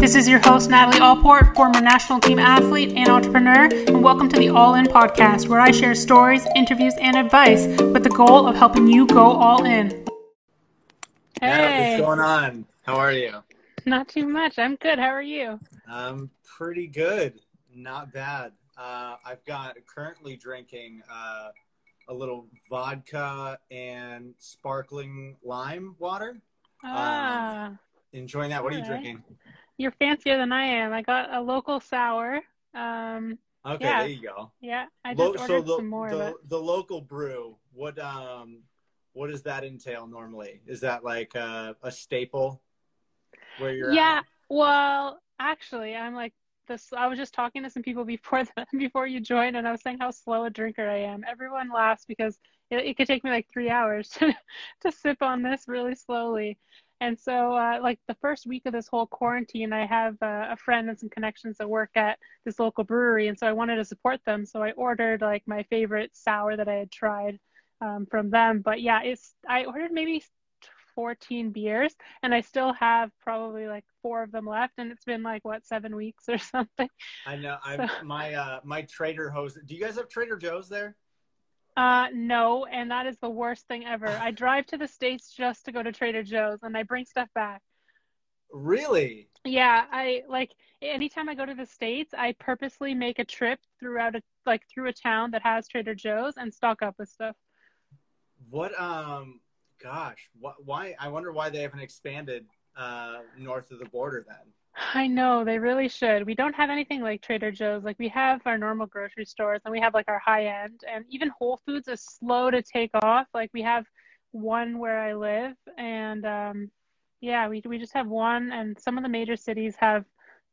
This is your host, Natalie Allport, former national team athlete and entrepreneur, and welcome to the All In podcast, where I share stories, interviews, and advice with the goal of helping you go all in. Hey. what's going on? How are you? Not too much. I'm good. How are you? I'm pretty good. Not bad. Uh, I've got currently drinking uh, a little vodka and sparkling lime water. Ah. Um, enjoying that. What All are you right. drinking? You're fancier than I am. I got a local sour. Um, okay, yeah. there you go. Yeah, I just Lo- ordered so the, some more. The, the local brew. What um, what does that entail normally? Is that like a, a staple where you're? Yeah. At? Well, actually, I'm like this. I was just talking to some people before the, before you joined, and I was saying how slow a drinker I am. Everyone laughs because it, it could take me like three hours to to sip on this really slowly. And so, uh, like the first week of this whole quarantine, I have uh, a friend and some connections that work at this local brewery, and so I wanted to support them. So I ordered like my favorite sour that I had tried um, from them. But yeah, it's I ordered maybe 14 beers, and I still have probably like four of them left, and it's been like what seven weeks or something. I know. I so. my uh, my Trader Joe's. Do you guys have Trader Joe's there? Uh, no, and that is the worst thing ever. I drive to the States just to go to Trader Joe's and I bring stuff back. Really? Yeah, I like anytime I go to the States, I purposely make a trip throughout a like through a town that has Trader Joe's and stock up with stuff. What um gosh, wh- why I wonder why they haven't expanded uh north of the border then. I know they really should. We don't have anything like Trader Joe's. Like we have our normal grocery stores and we have like our high end and even Whole Foods is slow to take off. Like we have one where I live and um yeah, we we just have one and some of the major cities have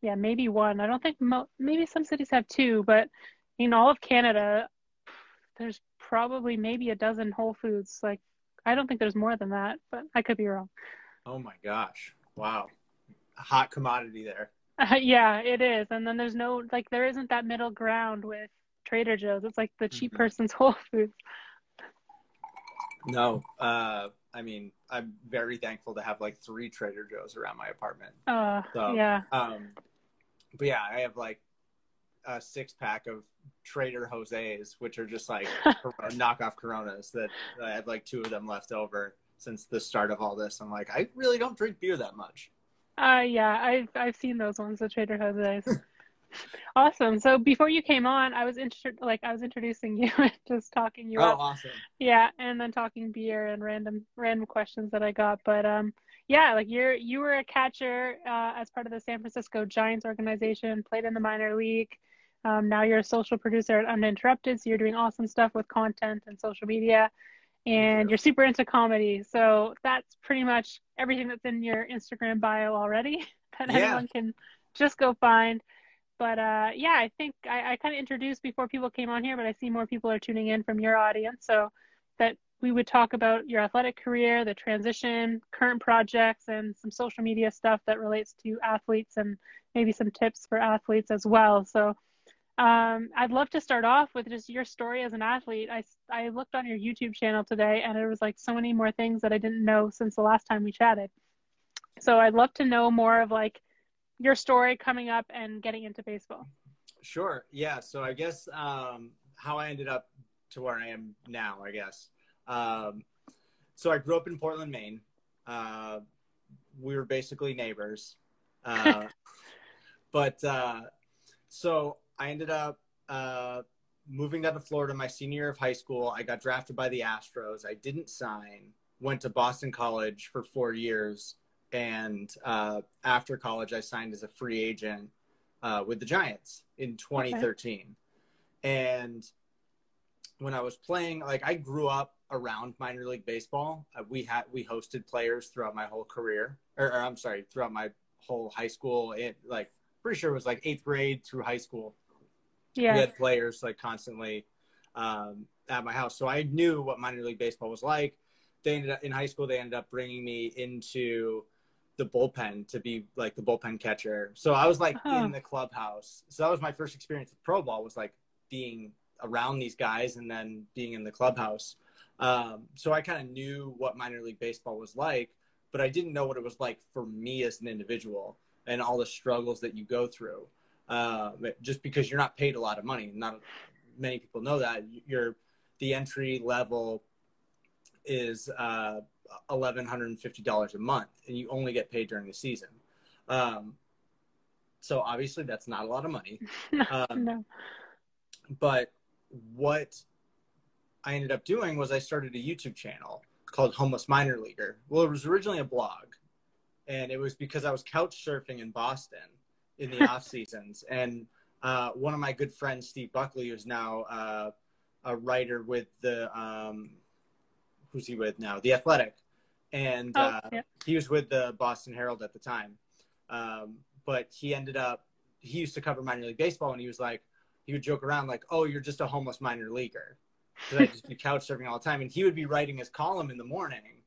yeah, maybe one. I don't think mo- maybe some cities have two, but in all of Canada there's probably maybe a dozen Whole Foods. Like I don't think there's more than that, but I could be wrong. Oh my gosh. Wow hot commodity there. Uh, yeah, it is. And then there's no like there isn't that middle ground with Trader Joe's. It's like the cheap mm-hmm. person's Whole Foods. No, uh, I mean I'm very thankful to have like three Trader Joe's around my apartment. Uh, so, yeah. Um, but yeah, I have like a six pack of Trader Jose's, which are just like knockoff Coronas. That I have like two of them left over since the start of all this. I'm like, I really don't drink beer that much. Uh, yeah, I've I've seen those ones, the Trader Jose's. awesome. So before you came on, I was inter- like I was introducing you and just talking you oh, up. awesome. Yeah, and then talking beer and random random questions that I got. But um, yeah, like you're you were a catcher uh, as part of the San Francisco Giants organization, played in the minor league. Um, now you're a social producer at Uninterrupted, so you're doing awesome stuff with content and social media and you're super into comedy. So that's pretty much everything that's in your Instagram bio already that yeah. anyone can just go find. But uh, yeah, I think I, I kind of introduced before people came on here, but I see more people are tuning in from your audience. So that we would talk about your athletic career, the transition, current projects, and some social media stuff that relates to athletes and maybe some tips for athletes as well. So um, I'd love to start off with just your story as an athlete. I, I looked on your YouTube channel today and there was like so many more things that I didn't know since the last time we chatted. So I'd love to know more of like your story coming up and getting into baseball. Sure. Yeah. So I guess um, how I ended up to where I am now, I guess. Um, so I grew up in Portland, Maine. Uh, we were basically neighbors. Uh, but uh, so I ended up uh, moving down to Florida my senior year of high school. I got drafted by the Astros. I didn't sign. Went to Boston College for four years, and uh, after college, I signed as a free agent uh, with the Giants in 2013. Okay. And when I was playing, like I grew up around minor league baseball. Uh, we had we hosted players throughout my whole career, or, or I'm sorry, throughout my whole high school. It like pretty sure it was like eighth grade through high school yeah. we had players like constantly um, at my house. So I knew what minor league baseball was like. They ended up in high school. They ended up bringing me into the bullpen to be like the bullpen catcher. So I was like uh-huh. in the clubhouse. So that was my first experience with pro ball was like being around these guys and then being in the clubhouse. Um, so I kind of knew what minor league baseball was like, but I didn't know what it was like for me as an individual. and all the struggles that you go through. Uh, just because you're not paid a lot of money, not many people know that. You're the entry level is uh, eleven hundred and fifty dollars a month, and you only get paid during the season. Um, so obviously, that's not a lot of money. Um, no. But what I ended up doing was I started a YouTube channel called Homeless Minor Leaguer. Well, it was originally a blog, and it was because I was couch surfing in Boston in the off seasons, and uh, one of my good friends, Steve Buckley, who's now uh, a writer with the um, who's he with now? The Athletic, and oh, uh, yeah. he was with the Boston Herald at the time. Um, but he ended up he used to cover minor league baseball, and he was like, he would joke around like, "Oh, you're just a homeless minor leaguer," because I'd just be couch surfing all the time, and he would be writing his column in the morning,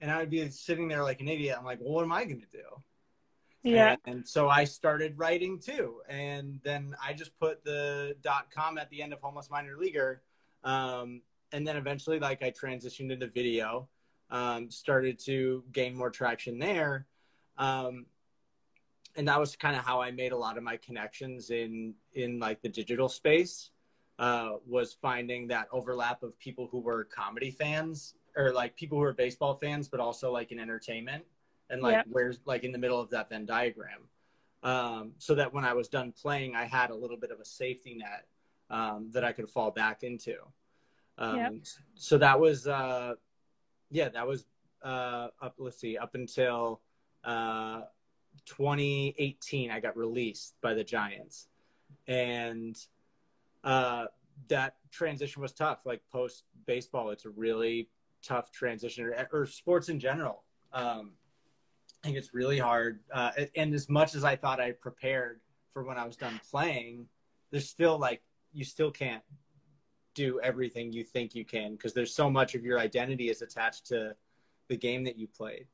and I would be sitting there like an idiot. I'm like, well, what am I going to do? Yeah. And, so I started writing too. And then I just put the dot com at the end of Homeless Minor Leaguer. Um, and then eventually, like, I transitioned into video, um, started to gain more traction there. Um, and that was kind of how I made a lot of my connections in, in like the digital space, uh, was finding that overlap of people who were comedy fans or like people who are baseball fans, but also like in entertainment and like yep. where's like in the middle of that Venn diagram. Um, so that when I was done playing, I had a little bit of a safety net um, that I could fall back into. Um, yep. So that was, uh, yeah, that was uh, up. Let's see, up until uh, 2018, I got released by the Giants, and uh, that transition was tough. Like post baseball, it's a really tough transition, or, or sports in general. Um, I think it's really hard. Uh, and as much as I thought I prepared for when I was done playing, there's still like you still can't do everything you think you can because there's so much of your identity is attached to the game that you played.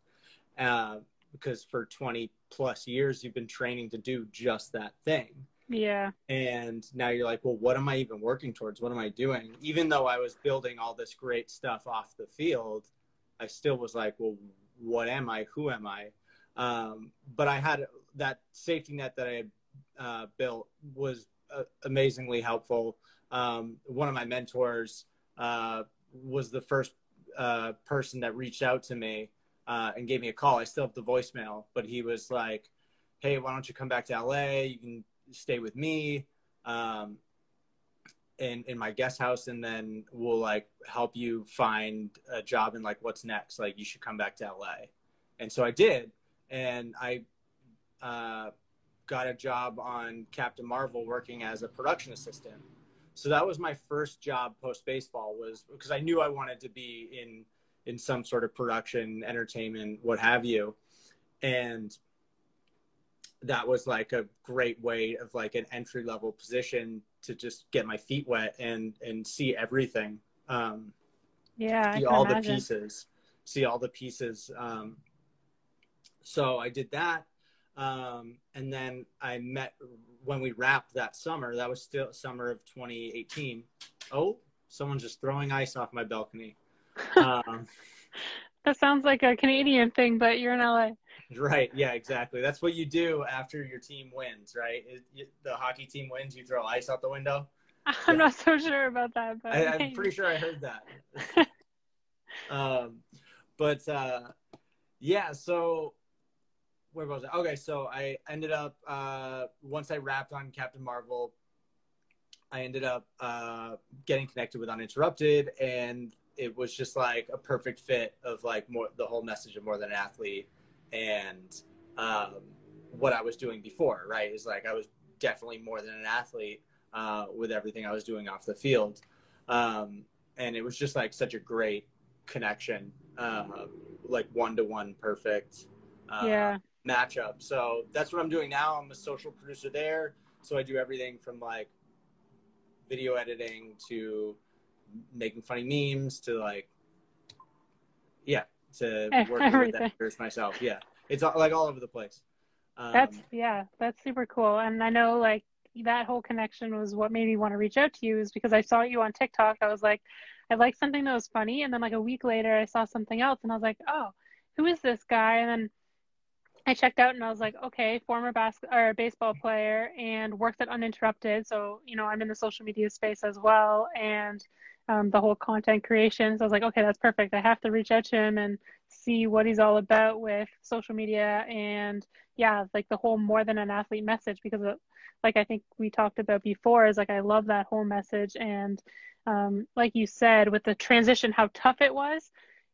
Uh, because for 20 plus years you've been training to do just that thing. Yeah. And now you're like, well, what am I even working towards? What am I doing? Even though I was building all this great stuff off the field, I still was like, well, what am I? Who am I? Um, but I had that safety net that I had uh, built was uh, amazingly helpful. Um, one of my mentors uh, was the first uh, person that reached out to me uh, and gave me a call. I still have the voicemail, but he was like, "Hey, why don't you come back to LA? You can stay with me." Um, in, in my guest house and then we'll like help you find a job and like what's next like you should come back to la and so i did and I uh, got a job on Captain Marvel working as a production assistant. So that was my first job post baseball was because I knew I wanted to be in in some sort of production, entertainment, what have you. And that was like a great way of like an entry level position to just get my feet wet and and see everything. Um, yeah, see all imagine. the pieces. See all the pieces. Um, so I did that. Um, and then I met when we wrapped that summer, that was still summer of 2018. Oh, someone's just throwing ice off my balcony. Um, that sounds like a Canadian thing, but you're in LA. Right. Yeah, exactly. That's what you do after your team wins, right? It, the hockey team wins, you throw ice out the window. I'm yeah. not so sure about that, but I, am pretty sure I heard that. um, but uh, yeah, so where was it? Okay, so I ended up uh, once I wrapped on Captain Marvel, I ended up uh, getting connected with Uninterrupted, and it was just like a perfect fit of like more the whole message of more than an athlete and um, what I was doing before. Right, is like I was definitely more than an athlete uh, with everything I was doing off the field, um, and it was just like such a great connection, uh, like one to one, perfect. Uh, yeah matchup. So that's what I'm doing now. I'm a social producer there. So I do everything from like video editing to making funny memes to like, yeah, to working with editors myself. Yeah. It's like all over the place. Um, that's, yeah, that's super cool. And I know like that whole connection was what made me want to reach out to you is because I saw you on TikTok. I was like, I like something that was funny. And then like a week later, I saw something else and I was like, oh, who is this guy? And then I checked out and I was like, okay, former bas- or baseball player and worked at Uninterrupted. So, you know, I'm in the social media space as well and um, the whole content creation. So I was like, okay, that's perfect. I have to reach out to him and see what he's all about with social media and yeah, like the whole more than an athlete message because of, like I think we talked about before is like I love that whole message and um, like you said with the transition how tough it was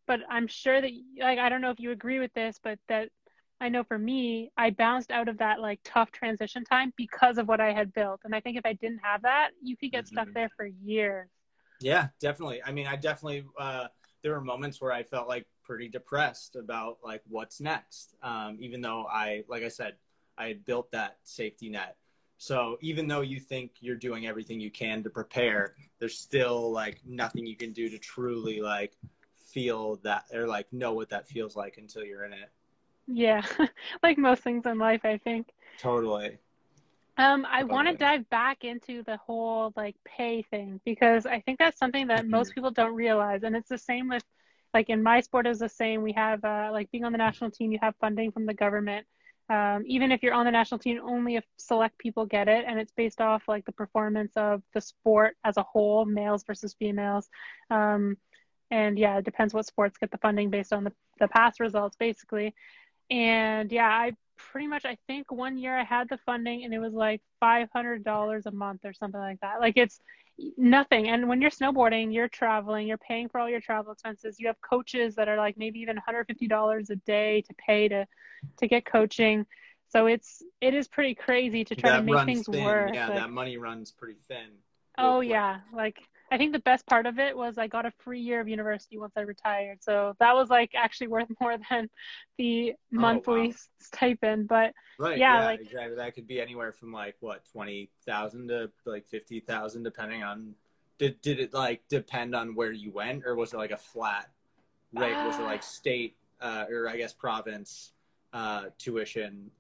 but I'm sure that like I don't know if you agree with this but that I know for me, I bounced out of that like tough transition time because of what I had built. And I think if I didn't have that, you could get mm-hmm. stuck there for years. Yeah, definitely. I mean, I definitely, uh, there were moments where I felt like pretty depressed about like what's next. Um, even though I, like I said, I had built that safety net. So even though you think you're doing everything you can to prepare, there's still like nothing you can do to truly like feel that or like know what that feels like until you're in it. Yeah, like most things in life, I think. Totally. Um, I want to dive back into the whole like pay thing because I think that's something that most people don't realize, and it's the same with like in my sport is the same. We have uh, like being on the national team, you have funding from the government. Um, even if you're on the national team, only if select people get it, and it's based off like the performance of the sport as a whole, males versus females. Um, and yeah, it depends what sports get the funding based on the, the past results, basically and yeah i pretty much i think one year i had the funding and it was like $500 a month or something like that. Like it's nothing. And when you're snowboarding you're traveling you're paying for all your travel expenses you have coaches that are like maybe even $150 a day to pay to to get coaching. So it's it is pretty crazy to try that to make things thin. work yeah like, that money runs pretty thin. Oh yeah. Like I think the best part of it was I got a free year of university once I retired. So that was like actually worth more than the monthly oh, wow. stipend. But right, yeah, yeah, like exactly. That could be anywhere from like what twenty thousand to like fifty thousand, depending on. Did did it like depend on where you went, or was it like a flat rate? Was it like state uh, or I guess province uh, tuition?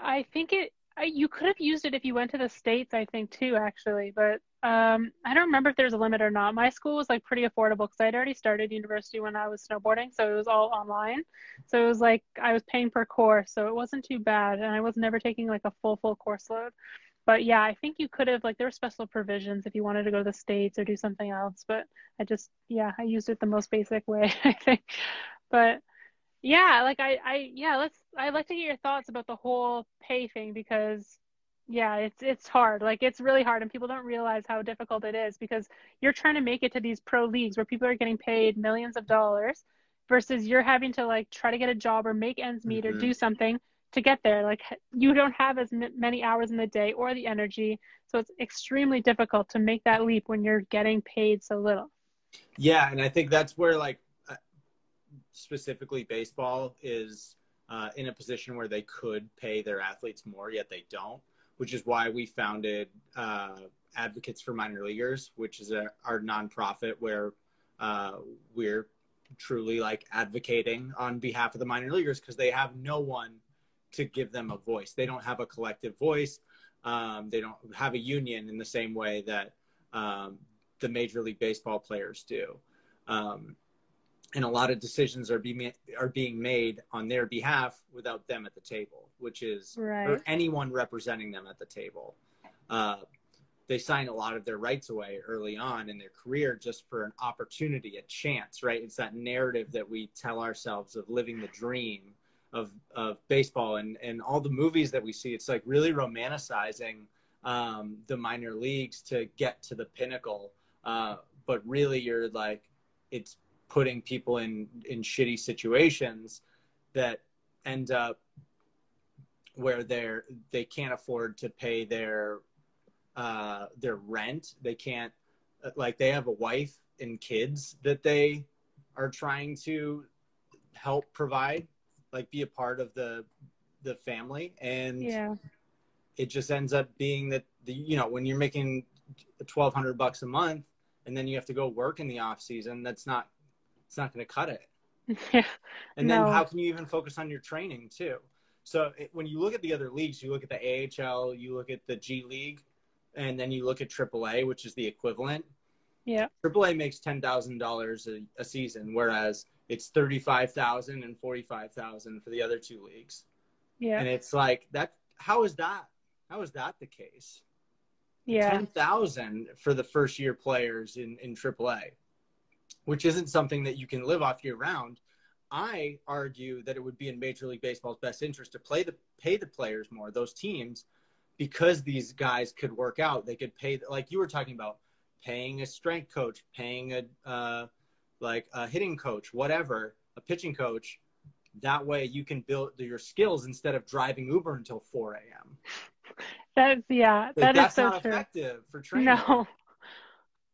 I think it. You could have used it if you went to the states. I think too, actually, but um, I don't remember if there's a limit or not. My school was like pretty affordable because I'd already started university when I was snowboarding, so it was all online. So it was like I was paying per course, so it wasn't too bad, and I was never taking like a full full course load. But yeah, I think you could have like there were special provisions if you wanted to go to the states or do something else. But I just yeah, I used it the most basic way I think. But yeah, like I I yeah, let's I'd like to get your thoughts about the whole pay thing because yeah it's it's hard. Like it's really hard and people don't realize how difficult it is because you're trying to make it to these pro leagues where people are getting paid millions of dollars versus you're having to like try to get a job or make ends meet mm-hmm. or do something to get there. Like you don't have as many hours in the day or the energy so it's extremely difficult to make that leap when you're getting paid so little. Yeah and i think that's where like uh, specifically baseball is uh, in a position where they could pay their athletes more yet they don't which is why we founded uh, Advocates for Minor Leaguers, which is a, our nonprofit where uh, we're truly like advocating on behalf of the minor leaguers because they have no one to give them a voice. They don't have a collective voice. Um, they don't have a union in the same way that um, the Major League Baseball players do. Um, and a lot of decisions are being are being made on their behalf without them at the table, which is right. or anyone representing them at the table. Uh, they sign a lot of their rights away early on in their career just for an opportunity, a chance, right? It's that narrative that we tell ourselves of living the dream of of baseball and and all the movies that we see. It's like really romanticizing um, the minor leagues to get to the pinnacle, uh, but really you're like it's putting people in in shitty situations that end up where they're they can't afford to pay their uh their rent they can't like they have a wife and kids that they are trying to help provide like be a part of the the family and yeah it just ends up being that the you know when you're making 1200 bucks a month and then you have to go work in the off season that's not it's not going to cut it. Yeah. And then how can you even focus on your training too? So it, when you look at the other leagues, you look at the AHL, you look at the G League, and then you look at AAA, which is the equivalent. Yeah. AAA makes ten thousand dollars a season, whereas it's thirty five thousand and forty five thousand for the other two leagues. Yeah. And it's like that. How is that? How is that the case? Yeah. Ten thousand for the first year players in in AAA, which isn't something that you can live off year round. I argue that it would be in Major League Baseball's best interest to play the pay the players more, those teams, because these guys could work out. They could pay, like you were talking about, paying a strength coach, paying a uh, like a hitting coach, whatever, a pitching coach. That way, you can build your skills instead of driving Uber until 4 a.m. That's yeah, Like, that is that's so not true. effective for training. No.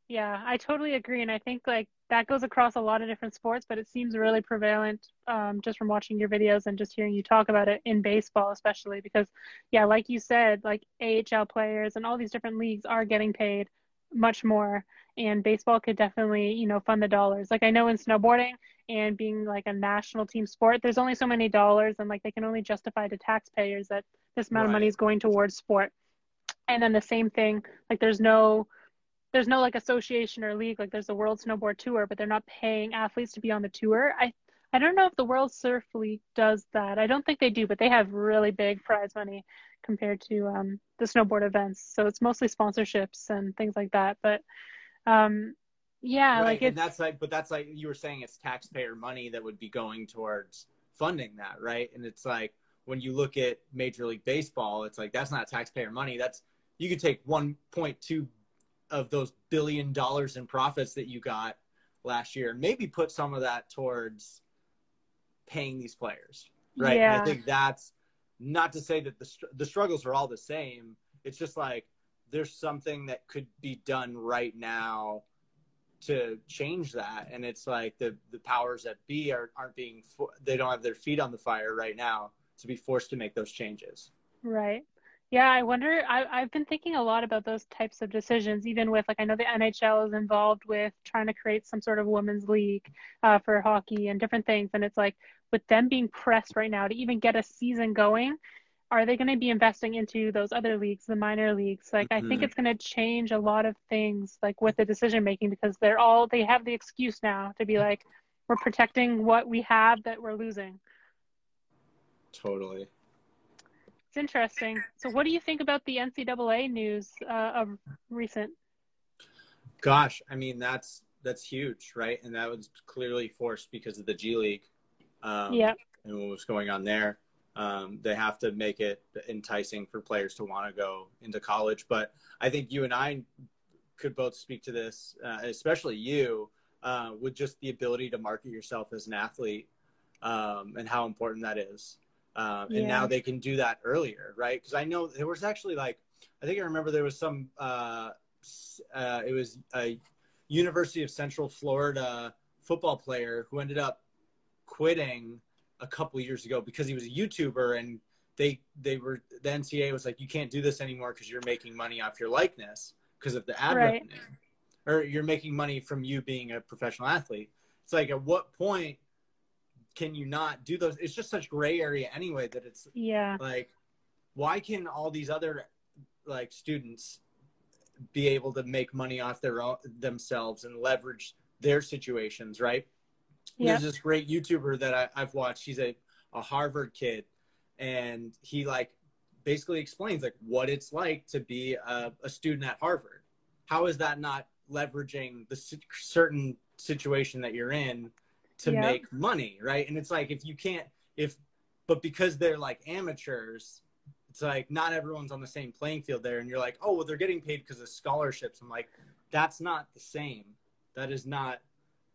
Yeah, I totally agree. And I think like that goes across a lot of different sports, but it seems really prevalent um, just from watching your videos and just hearing you talk about it in baseball, especially because, yeah, like you said, like AHL players and all these different leagues are getting paid much more. And baseball could definitely, you know, fund the dollars. Like I know in snowboarding and being like a national team sport, there's only so many dollars and like they can only justify to taxpayers that this amount of money is going towards sport. And then the same thing, like there's no there's no like association or league like there's the world snowboard tour but they're not paying athletes to be on the tour i i don't know if the world surf league does that i don't think they do but they have really big prize money compared to um, the snowboard events so it's mostly sponsorships and things like that but um yeah right. like and that's like, but that's like you were saying, it's taxpayer money that would be going towards funding that, right? And it's like when you look at Major League Baseball, it's like that's not taxpayer money. That's you could take 1.2 of those billion dollars in profits that you got last year and maybe put some of that towards paying these players, right? Yeah I think that's not to say that the the struggles are all the same. It's just like there's something that could be done right now to change that and it's like the the powers that be are, aren't being they don't have their feet on the fire right now to be forced to make those changes Right. Yeah, I wonder. I, I've been thinking a lot about those types of decisions, even with like I know the NHL is involved with trying to create some sort of women's league uh, for hockey and different things. And it's like with them being pressed right now to even get a season going, are they going to be investing into those other leagues, the minor leagues? Like I think Mhm. it's going to change a lot of things, like with the decision making, because they're all they have the excuse now to be like, we're protecting what we have that we're losing. totally It's interesting. So, what do you think about the NCAA news uh, of recent? gosh i mean that's that's huge right? And that was clearly forced because of the g league um, yeah, and what was going on there. Um, they have to make it enticing for players to want to go into college. But i think you and i could both speak to this uh, especially you uh, with just the ability to market yourself as an athlete um, and how important that is um, and Yeah. now they can do that earlier right because i know there was actually like i think i remember there was some uh, uh, it was a university of central florida football player who ended up quitting a couple years ago because he was a YouTuber and they they were the NCAA was like you can't do this anymore because you're making money off your likeness because of the ad Right. revenue or you're making money from you being a professional athlete. It's like at what point can you not do those? It's just such gray area anyway that it's yeah, like why can all these other like students be able to make money off their own themselves and leverage their situations right yeah, there's this great YouTuber that I, I've watched. He's a, a Harvard kid, and he like basically explains like what it's like to be a, a student at Harvard. How is that not leveraging the certain situation that you're in to Yeah. make money, right? And it's like if you can't, if but because they're like amateurs, it's like not everyone's on the same playing field there, and you're like, oh well, they're getting paid because of scholarships. I'm like, that's not the same. That is not.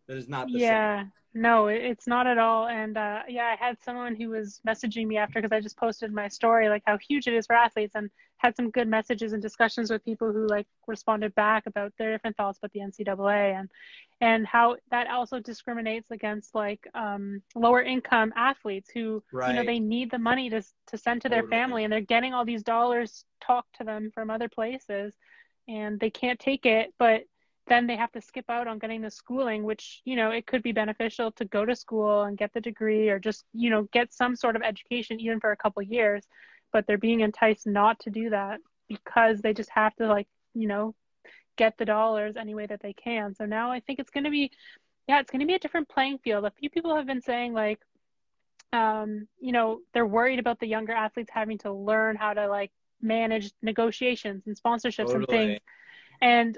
That is not the same. yeah. No, it's not at all. And uh, yeah, I had someone who was messaging me after because I just posted my story, like how huge it is for athletes, and had some good messages and discussions with people who like responded back about their different thoughts about the NCAA and and how that also discriminates against like um, lower income athletes who you know they need the money to to send to their Totally. family, and they're getting all these dollars talked to them from other places, and they can't take it, but then they have to skip out on getting the schooling, which, you know, it could be beneficial to go to school and get the degree or just, you know, get some sort of education even for a couple years. But they're being enticed not to do that because they just have to, like, you know, get the dollars any way that they can. So now I think it's going to be, yeah, it's going to be a different playing field. A few people have been saying, like, um, you know, they're worried about the younger athletes having to learn how to like manage negotiations and sponsorships totally. and things. And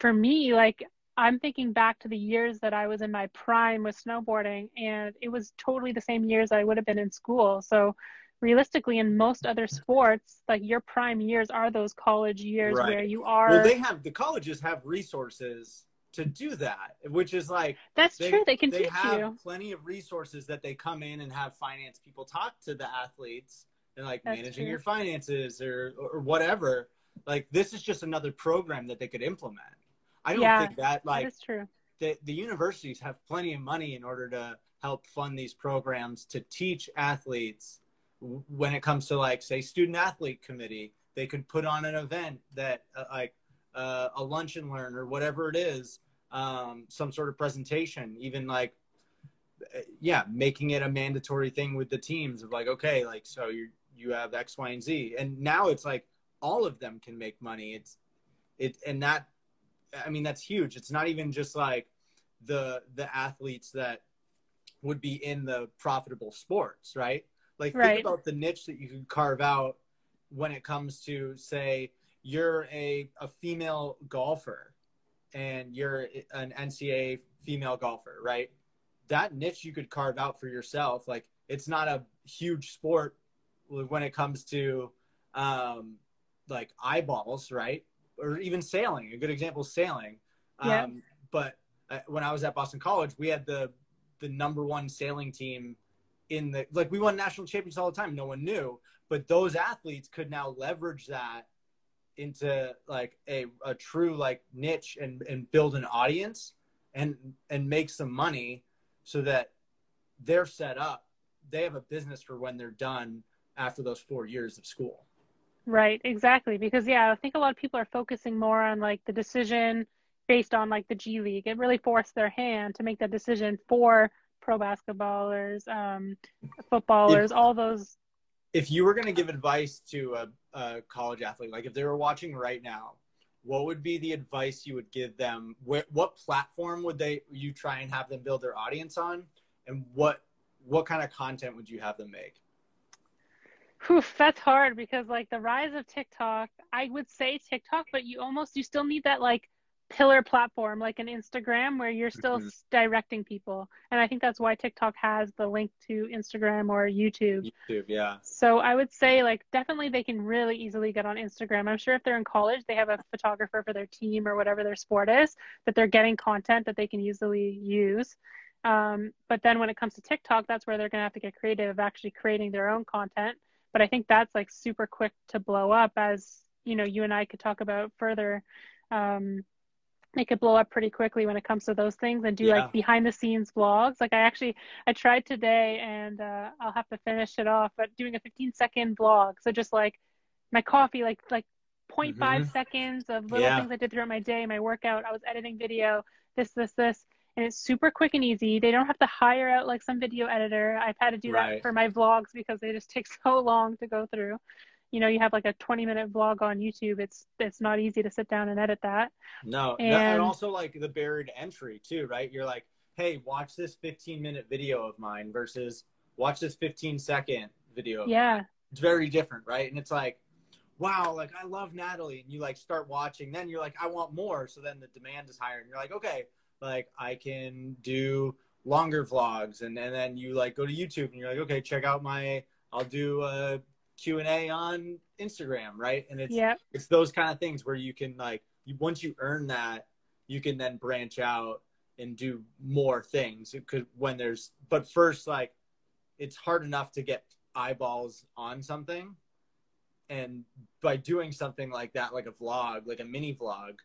for me, like I'm thinking back to the years that I was in my prime with snowboarding, and it was totally the same years I would have been in school. So, realistically, in most other sports, like your prime years are those college years right. where you are. Well, they have the colleges have resources to do that, which is like that's they, true. They can they teach have you. plenty of resources that they come in and have finance people talk to the athletes and like that's managing true. your finances or or whatever. Like this is just another program that they could implement. I don't yeah, think that like that's true. The, the universities have plenty of money in order to help fund these programs to teach athletes when it comes to like say student athlete committee they could put on an event that uh, like uh, a lunch and learn or whatever it is um, some sort of presentation even like uh, yeah making it a mandatory thing with the teams of like okay like so you you have x y and z and now it's like all of them can make money it's it and that I mean, that's huge. It's not even just like the the athletes that would be in the profitable sports, right? Like right. think about the niche that you could carve out when it comes to say you're a, a female golfer and you're an NCAA female golfer, right? That niche you could carve out for yourself. Like it's not a huge sport when it comes to um, like eyeballs, right? or even sailing. A good example is sailing. Yeah. Um, but uh, when I was at Boston College, we had the the number one sailing team in the like we won national championships all the time. No one knew, but those athletes could now leverage that into like a, a true like niche and and build an audience and and make some money so that they're set up they have a business for when they're done after those four years of school Right, exactly. Because yeah, I think a lot of people are focusing more on like the decision based on like the G League. It really forced their hand to make that decision for pro basketballers, um, footballers, if, all those. If you were going to give advice to a, a, college athlete, like if they were watching right now, what would be the advice you would give them? What, what platform would they you try and have them build their audience on, and what what kind of content would you have them make? Whew, that's hard because like the rise of TikTok, I would say TikTok, but you almost you still need that like pillar platform like an Instagram where you're still mm-hmm. directing people. And I think that's why TikTok has the link to Instagram or YouTube. YouTube, yeah. So I would say like definitely they can really easily get on Instagram. I'm sure if they're in college, they have a photographer for their team or whatever their sport is that they're getting content that they can easily use. Um, but then when it comes to TikTok, that's where they're going to have to get creative of actually creating their own content but I think that's like super quick to blow up as you know you and I could talk about further. Um, they could blow up pretty quickly when it comes to those things and do yeah. like behind the scenes vlogs. Like I actually I tried today and uh, I'll have to finish it off, but doing a 15 second vlog. So just like my coffee, like like 0.5 mm-hmm. seconds of little yeah. things I did throughout my day, my workout. I was editing video, this, this, this and it's super quick and easy. They don't have to hire out like some video editor. I've had to do right. that for my vlogs because they just take so long to go through. You know, you have like a 20 minute vlog on YouTube. It's it's not easy to sit down and edit that. No, and, and also like the buried entry too, right? You're like, hey, watch this 15 minute video of mine versus watch this 15 second video. yeah, mine. it's very different, right? And it's like, wow, like I love Natalie, and you like start watching, then you're like, I want more. So then the demand is higher, and you're like, okay, like I can do longer vlogs and, and then you like go to YouTube and you're like, okay, check out my, I'll do a Q&A on Instagram. Right. And it's, yep. it's those kind of things where you can like, you, once you earn that, you can then branch out and do more things. It could, when there's, but first, like it's hard enough to get eyeballs on something. And by doing something like that, like a vlog, like a mini vlog,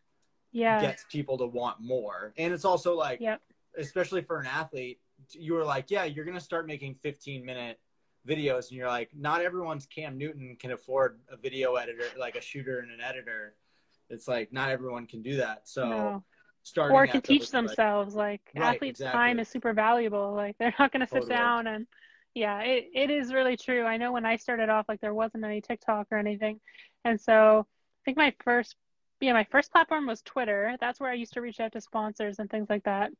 yeah. gets people to want more. And it's also like, yep. especially for an athlete, you were like, yeah, you're going to start making 15 minute videos. And you're like, not everyone's Cam Newton can afford a video editor, like a shooter and an editor. It's like, not everyone can do that. So, no. starting or can teach themselves. Like, like right, athletes' exactly. time is super valuable. Like, they're not going to sit totally. down and, yeah, it, it is really true. I know when I started off, like, there wasn't any TikTok or anything. And so, I think my first yeah, my first platform was Twitter. That's where I used to reach out to sponsors and things like that.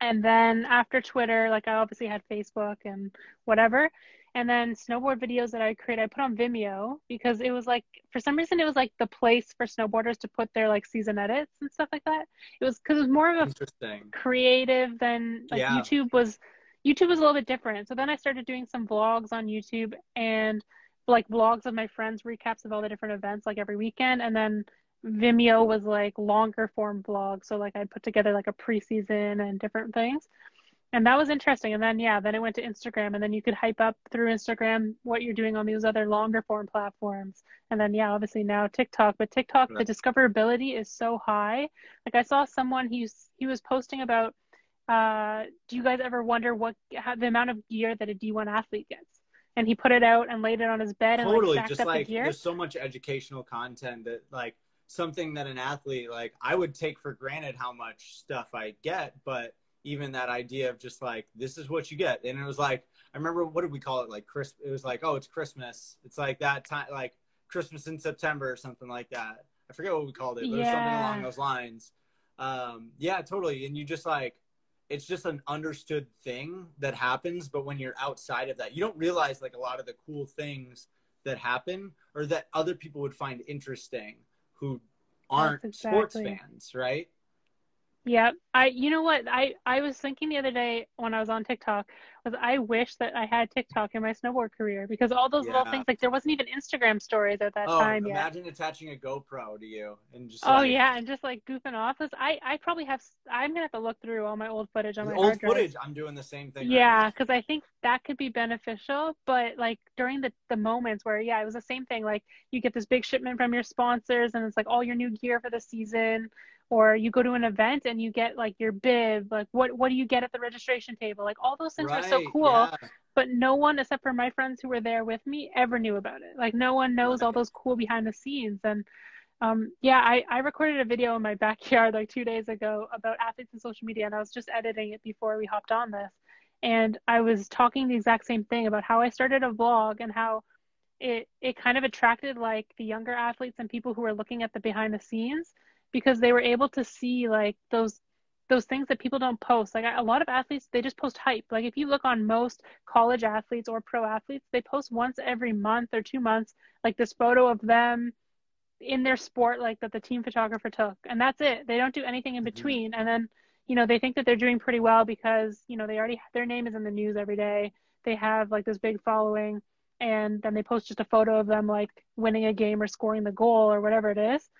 and then after Twitter, like I obviously had Facebook and whatever. And then snowboard videos that I create, I put on Vimeo because it was like, for some reason, it was like the place for snowboarders to put their like season edits and stuff like that. It was because it was more of a creative than like Yeah. YouTube was. YouTube was a little bit different. So then I started doing some vlogs on YouTube and like vlogs of my friends, recaps of all the different events like every weekend. And then Vimeo was like longer form vlogs. So like I'd put together like a preseason and different things. And that was interesting. And then yeah, then it went to Instagram and then you could hype up through Instagram what you're doing on these other longer form platforms. And then yeah, obviously now TikTok, but TikTok Right. the discoverability is so high. Like I saw someone he's he was posting about uh do you guys ever wonder what how, the amount of gear that a D1 athlete gets? And he put it out and laid it on his bed and totally like stacked just up like the gear. there's so much educational content that like something that an athlete like i would take for granted how much stuff i get but even that idea of just like this is what you get. And it was like i remember what did we call it? Like chris it was like oh it's christmas. It's like that time like christmas in september or something like that. I forget what we called it but it was something along those lines. Um yeah totally. And you just like it's just an understood thing that happens but when you're outside of that you don't realize like a lot of the cool things that happen or that other people would find interesting who aren't That's sports fans right Yeah, I you know what I I was thinking the other day when I was on TikTok was I wish that I had TikTok in my snowboard career because all those little things like there wasn't even Instagram stories at that oh time yet. imagine attaching a gopro to you and just Oh like, yeah, and just like goofing off. 'Cause I I probably have I'm gonna have to look through all my old footage on my old footage i'm doing the same thing Yeah, because I think that could be beneficial. But like during the the moments where yeah, it was the same thing. Like you get this big shipment from your sponsors, and it's like all your new gear for the season. Or you go to an event and you get like your bib. Like what what do you get at the registration table? Like all those things are so cool. yeah. But no one except for my friends who were there with me ever knew about it. Like no one knows all those cool behind the scenes. And um, yeah, I, I recorded a video in my backyard like two days ago about athletes and social media, and I was just editing it before we hopped on this. And I was talking the exact same thing about how I started a vlog and how it it kind of attracted like the younger athletes and people who were looking at the behind the scenes because they were able to see like those those things that people don't post. Like a lot of athletes, they just post hype. Like if you look on most college athletes or pro athletes, they post once every month or two months, like this photo of them in their sport, like that the team photographer took, and that's it. They don't do anything in Mhm. between. And then, you know, they think that they're doing pretty well because you know they already their name is in the news every day. They have like this big following, and then they post just a photo of them like winning a game or scoring the goal or whatever it is.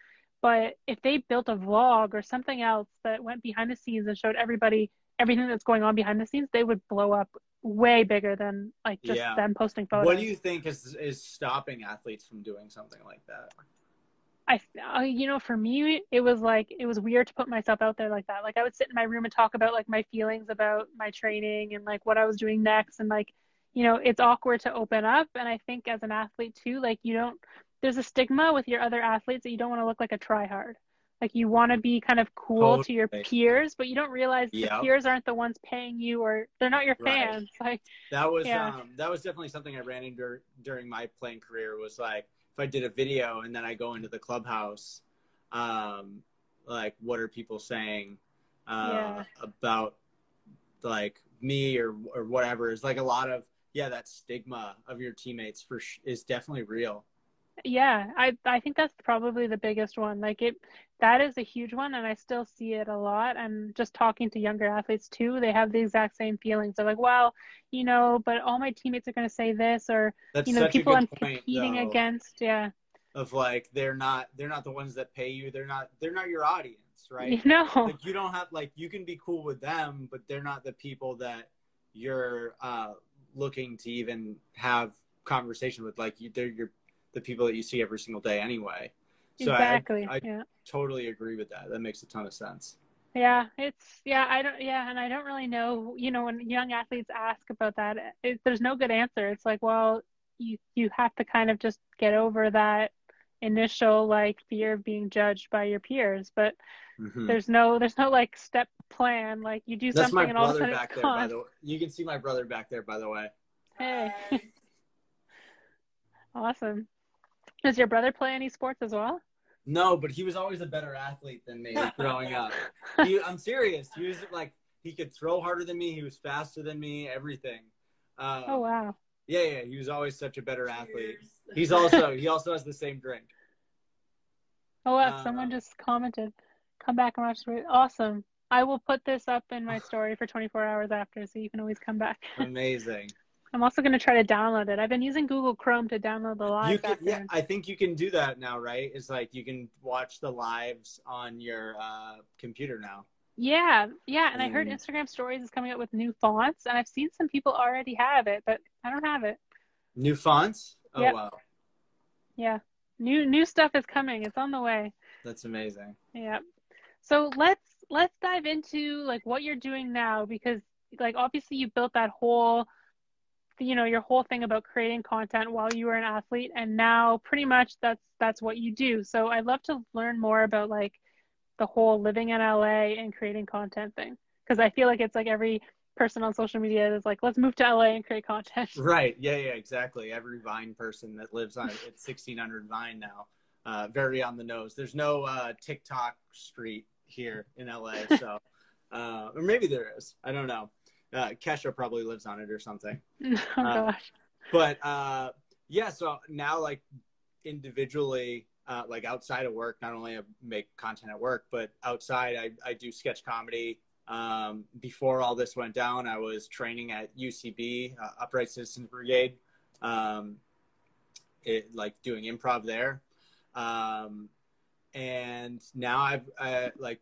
But if they built a vlog or something else that went behind the scenes and showed everybody everything that's going on behind the scenes, they would blow up way bigger than like just Yeah. them posting photos. what do you think is is stopping athletes from doing something like that I, uh, you know, for me, it was like it was weird to put myself out there like that. Like I would sit in my room and talk about like my feelings about my training and like what I was doing next, and like, you know, it's awkward to open up. And I think as an athlete too, like you don't, there's a stigma with your other athletes that you don't want to look like a tryhard. Like you want to be kind of cool to your peers, but you don't realize the peers aren't the ones paying you, or they're not your Right. fans. Like, That was Yeah. um that was definitely something I ran into during my playing career was like if I did a video and then I go into the clubhouse, um, like what are people saying uh, Yeah. about like me or or whatever is like a lot of yeah that stigma of your teammates for sh- is definitely real. Yeah, I I think that's probably the biggest one. Like it that is a huge one and I still see it a lot and just talking to younger athletes too, they have the exact same feelings. They're like, "Well, you know, but all my teammates are going to say this or, That's you know, people I'm point, competing though, against." Yeah. of like they're not they're not the ones that pay you. They're not they're not your audience, right? You know. like you don't have like you can be cool with them but they're not the people that you're uh looking to even have conversation with like you they're your the people that you see every single day anyway so exactly. I, I yeah. totally agree with that that makes a ton of sense Yeah, it's yeah, I don't yeah, and I don't really know, you know, when young athletes ask about that, it, there's no good answer. It's like, well, you you have to kind of just get over that initial like fear of being judged by your peers, but Mhm. there's no there's no like step plan. Like you do that's something and all of a sudden back it's there by gone. the way you can see my brother back there by the way Hey, awesome. Does your brother play any sports as well? no but he was always a better athlete than me growing up he, i'm serious he was like He could throw harder than me. He was faster than me. Everything. Um, oh wow. Yeah, yeah. He was always such a better athlete. He's also he also has the same drink. Oh wow! Uh, Someone just commented. Come back and watch the Awesome. I will put this up in my story for 24 hours after, so you can always come back. Amazing. I'm also going to try to download it. I've been using Google Chrome to download the live. You can, yeah, I think you can do that now, right? It's like you can watch the lives on your uh, computer now. Yeah, yeah, and mm. I heard mm. Instagram Stories is coming up with new fonts, and I've seen some people already have it, but I don't have it. New fonts? Oh yep. wow. Yeah, new new stuff is coming. It's on the way. That's amazing. Yeah. So let's let's dive into like what you're doing now because like obviously you built that whole you know your whole thing about creating content while you were an athlete and now pretty much that's that's what you do. So i'd love to learn more about like the whole living in la and creating content thing because i feel like it's like every person on social media is like let's move to la and create content. Right. Yeah yeah exactly. Every vine person that lives on it's 1600 vine now uh, very on the nose. There's no uh, tiktok street here in la so uh, or maybe there is. I don't know uh, Kesha probably lives on it or something. Oh uh, gosh. But uh, yeah, so now like individually, uh, like outside of work, not only I make content at work, but outside I, I do sketch comedy. Um, before all this went down, I was training at UCB, uh, Upright Citizens Brigade, um, it, like doing improv there. Um, and now I've uh, like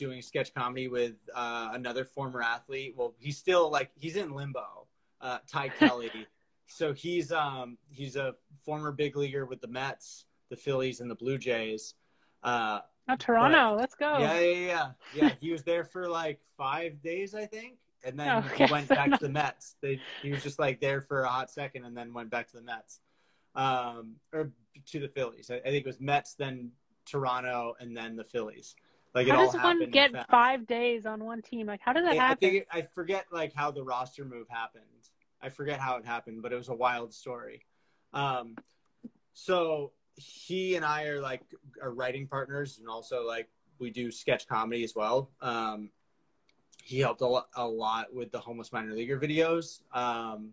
doing sketch comedy with uh, another former athlete. Well, he's still like he's in limbo. Uh, Ty Kelly. so he's um he's a former big leaguer with the Mets, the Phillies, and the Blue Jays. Uh, oh, Toronto, let's go. Yeah, yeah, yeah, yeah. he was there for like five days, I think, and then oh, he went back to the Mets. They, he was just like there for a hot second, and then went back to the Mets, um, or to the Phillies. I, I think it was Mets, then Toronto, and then the Phillies. Like how does one get fast. five days on one team? Like how does that happen? I, think I forget like how the roster move happened. I forget how it happened, but it was a wild story. Um, so he and I are like are writing partners, and also like we do sketch comedy as well. Um, he helped a lot, a lot with the homeless minor leaguer videos, um,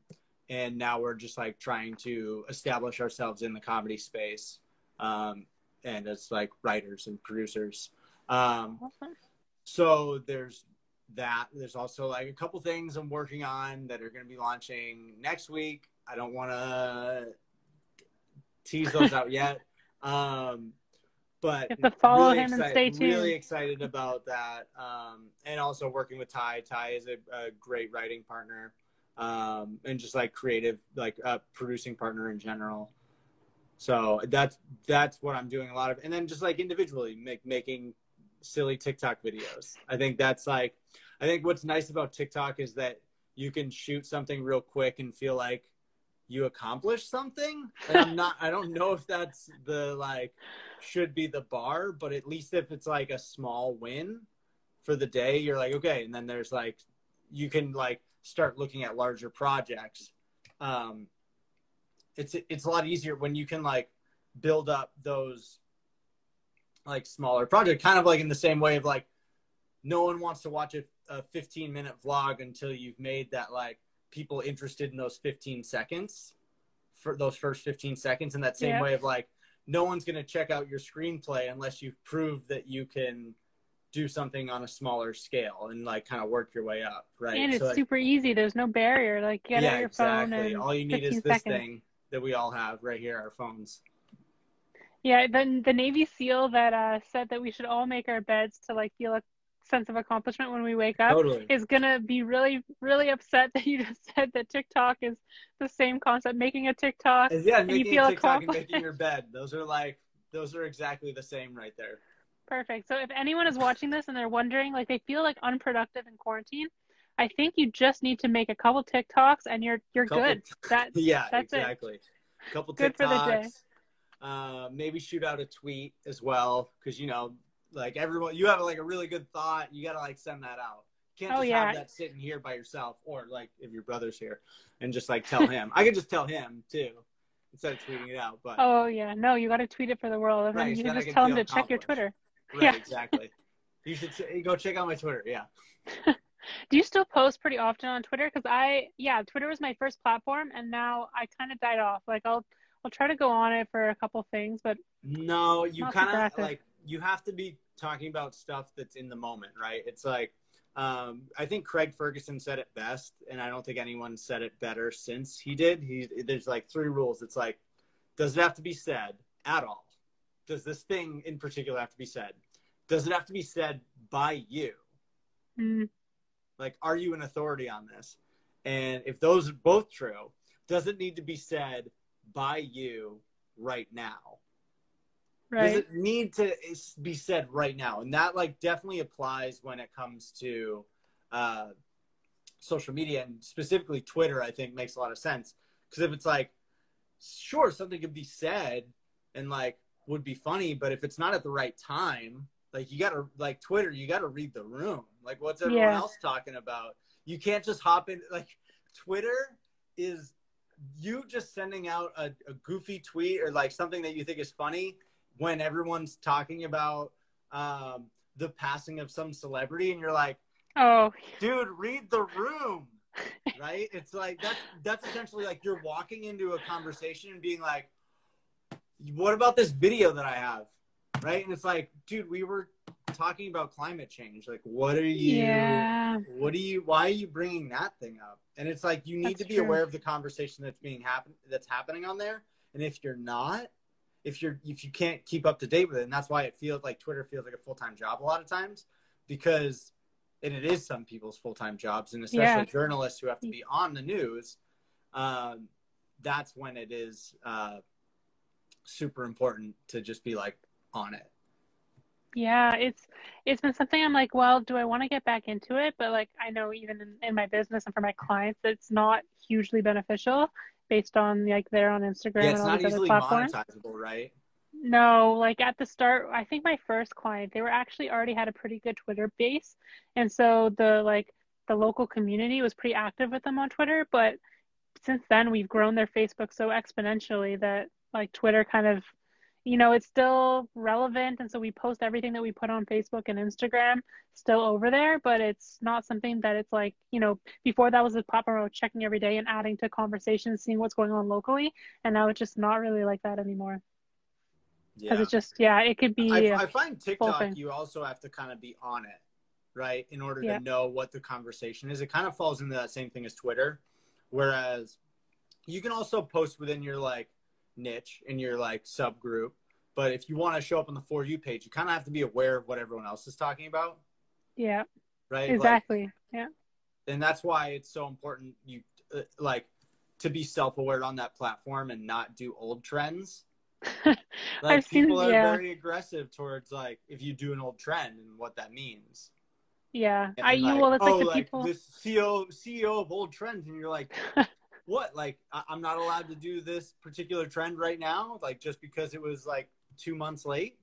and now we're just like trying to establish ourselves in the comedy space, um, and as like writers and producers. Um, so there's that. There's also like a couple things I'm working on that are going to be launching next week. I don't want to tease those out yet. Um, but you have to follow really him excited, and stay tuned. Really excited about that. Um, and also working with Ty. Ty is a, a great writing partner. Um, and just like creative, like uh, producing partner in general. So that's that's what I'm doing a lot of, and then just like individually make making silly TikTok videos. I think that's like, I think what's nice about TikTok is that you can shoot something real quick and feel like you accomplished something. And I'm not, I don't know if that's the like, should be the bar, but at least if it's like a small win for the day, you're like, okay. And then there's like, you can like start looking at larger projects. Um, it's, it's a lot easier when you can like build up those like smaller project, kind of like in the same way of like no one wants to watch a, a 15 minute vlog until you've made that like people interested in those 15 seconds for those first 15 seconds in that same yeah. way of like no one's going to check out your screenplay unless you've proved that you can do something on a smaller scale and like kind of work your way up right and it's like, super easy there's no barrier like get yeah, out your exactly. phone and all you need is this seconds. thing that we all have right here our phones yeah, the the Navy SEAL that uh, said that we should all make our beds to like feel a sense of accomplishment when we wake up totally. is gonna be really really upset that you just said that TikTok is the same concept. Making a TikTok, yeah, and making you feel a TikTok and making your bed. Those are like those are exactly the same right there. Perfect. So if anyone is watching this and they're wondering, like they feel like unproductive in quarantine, I think you just need to make a couple TikToks and you're you're couple, good. That yeah, that's exactly. It. Couple good For the day uh, maybe shoot out a tweet as well, because you know, like everyone, you have like a really good thought, you gotta like send that out. You can't oh, just yeah. have that sitting here by yourself, or like if your brother's here, and just like tell him. I could just tell him too, instead of tweeting it out. But oh yeah, no, you got to tweet it for the world, and right, then you so just tell him to check your Twitter. Right, yeah, exactly. You should go check out my Twitter. Yeah. Do you still post pretty often on Twitter? Because I, yeah, Twitter was my first platform, and now I kind of died off. Like I'll, I'll try to go on it for a couple things, but no, you kind of like you have to be talking about stuff that's in the moment, right? It's like um, I think Craig Ferguson said it best, and I don't think anyone said it better since he did. He there's like three rules. It's like, does it have to be said at all? Does this thing in particular have to be said? Does it have to be said by you? Mm. Like, are you an authority on this? And if those are both true, does it need to be said by you right now? Right. Does it need to be said right now? And that like definitely applies when it comes to uh, social media and specifically Twitter. I think makes a lot of sense because if it's like, sure, something could be said and like would be funny, but if it's not at the right time, like you gotta like Twitter, you gotta read the room. Like what's everyone yeah. else talking about? You can't just hop in like Twitter is you just sending out a, a goofy tweet or like something that you think is funny when everyone's talking about um, the passing of some celebrity and you're like, oh, dude, read the room. right? It's like that's that's essentially like you're walking into a conversation and being like, what about this video that I have? Right? And it's like, dude, we were talking about climate change. Like, what are you? Yeah. What are you? Why are you bringing that thing up? And it's like you need that's to be true. aware of the conversation that's being happen that's happening on there. And if you're not, if you're if you can't keep up to date with it, and that's why it feels like Twitter feels like a full time job a lot of times, because and it is some people's full time jobs, and especially yeah. journalists who have to be on the news. Um, that's when it is uh, super important to just be like on it. Yeah, it's it's been something I'm like, well, do I want to get back into it? But like I know even in, in my business and for my clients, it's not hugely beneficial based on like they're on Instagram yeah, and all not these other platforms. monetizable, right? No, like at the start, I think my first client, they were actually already had a pretty good Twitter base. And so the like the local community was pretty active with them on Twitter, but since then we've grown their Facebook so exponentially that like Twitter kind of you know, it's still relevant. And so we post everything that we put on Facebook and Instagram still over there, but it's not something that it's like, you know, before that was a I was checking every day and adding to conversations, seeing what's going on locally. And now it's just not really like that anymore. Because yeah. it's just, yeah, it could be. I, I find TikTok, you also have to kind of be on it, right? In order yeah. to know what the conversation is. It kind of falls into that same thing as Twitter. Whereas you can also post within your like niche in your like subgroup. But if you want to show up on the for you page, you kind of have to be aware of what everyone else is talking about. Yeah. Right. Exactly. Like, yeah. And that's why it's so important you uh, like to be self-aware on that platform and not do old trends. like I've people seen, are yeah. very aggressive towards like if you do an old trend and what that means. Yeah, and I like, you well, it's oh, like the like people. This CEO CEO of old trends, and you're like, what? Like, I- am not allowed to do this particular trend right now, like just because it was like two months late.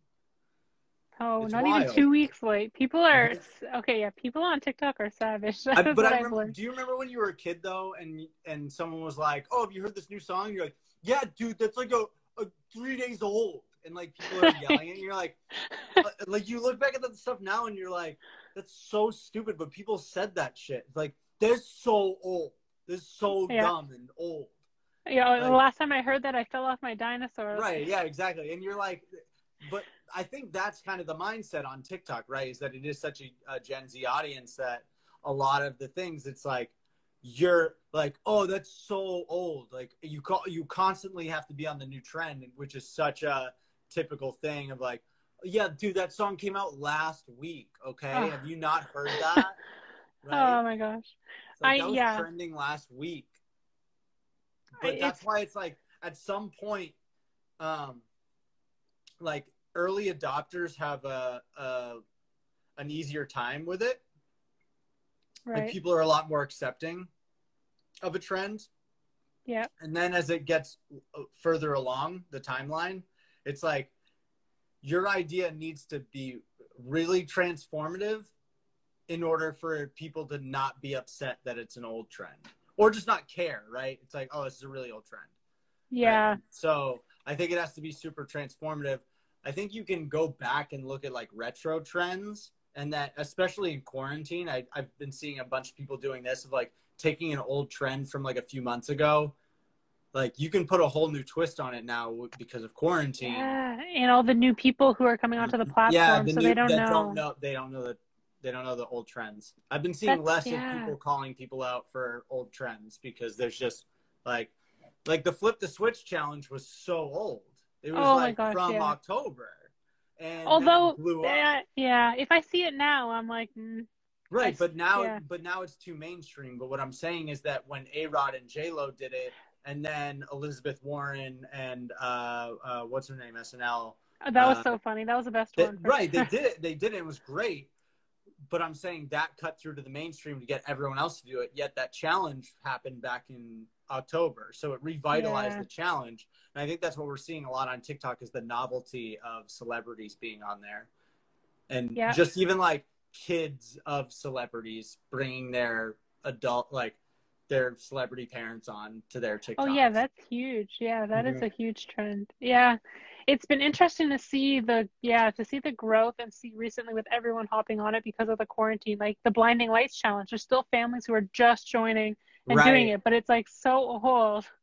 Oh, it's not wild. even two weeks late. People are okay. Yeah, people on TikTok are savage. I, but I remember, do you remember when you were a kid though, and and someone was like, "Oh, have you heard this new song?" You're like, "Yeah, dude, that's like a, a three days old," and like people are yelling, and you're like, uh, like you look back at that stuff now, and you're like, "That's so stupid," but people said that shit. It's like they're so old. This is so yeah. dumb and old. Yeah, like, the last time I heard that, I fell off my dinosaur. Right. Yeah. Exactly. And you're like, but I think that's kind of the mindset on TikTok, right? Is that it is such a, a Gen Z audience that a lot of the things, it's like you're like, oh, that's so old. Like you call, you constantly have to be on the new trend, which is such a typical thing of like, yeah, dude, that song came out last week. Okay, oh. have you not heard that? Oh right? Oh my gosh. Like, I, yeah. trending last week. But I, that's why it's like at some point, um, like early adopters have a, a an easier time with it. Right. Like people are a lot more accepting of a trend. Yeah. And then as it gets further along the timeline, it's like your idea needs to be really transformative in order for people to not be upset that it's an old trend or just not care, right? It's like, oh, this is a really old trend. Yeah. Right? So I think it has to be super transformative. I think you can go back and look at like retro trends and that especially in quarantine, I, I've been seeing a bunch of people doing this of like taking an old trend from like a few months ago. Like you can put a whole new twist on it now because of quarantine. Yeah, and all the new people who are coming onto the platform, yeah, the so new, they don't know. don't know. They don't know the they don't know the old trends. I've been seeing That's, less yeah. of people calling people out for old trends because there's just like like the flip the switch challenge was so old. It was oh like gosh, from yeah. October. And although uh, yeah, if I see it now, I'm like mm, right. I, but now, yeah. but now it's too mainstream. But what I'm saying is that when A Rod and J Lo did it, and then Elizabeth Warren and uh, uh, what's her name, SNL. Oh, that was uh, so funny. That was the best they, one. Right, they did it. They did it. It was great. But I'm saying that cut through to the mainstream to get everyone else to do it. Yet that challenge happened back in October, so it revitalized yeah. the challenge. And I think that's what we're seeing a lot on TikTok is the novelty of celebrities being on there, and yeah. just even like kids of celebrities bringing their adult like their celebrity parents on to their TikTok. Oh yeah, that's huge. Yeah, that mm-hmm. is a huge trend. Yeah. It's been interesting to see the yeah, to see the growth and see recently with everyone hopping on it because of the quarantine. Like the blinding lights challenge. There's still families who are just joining and right. doing it, but it's like so old.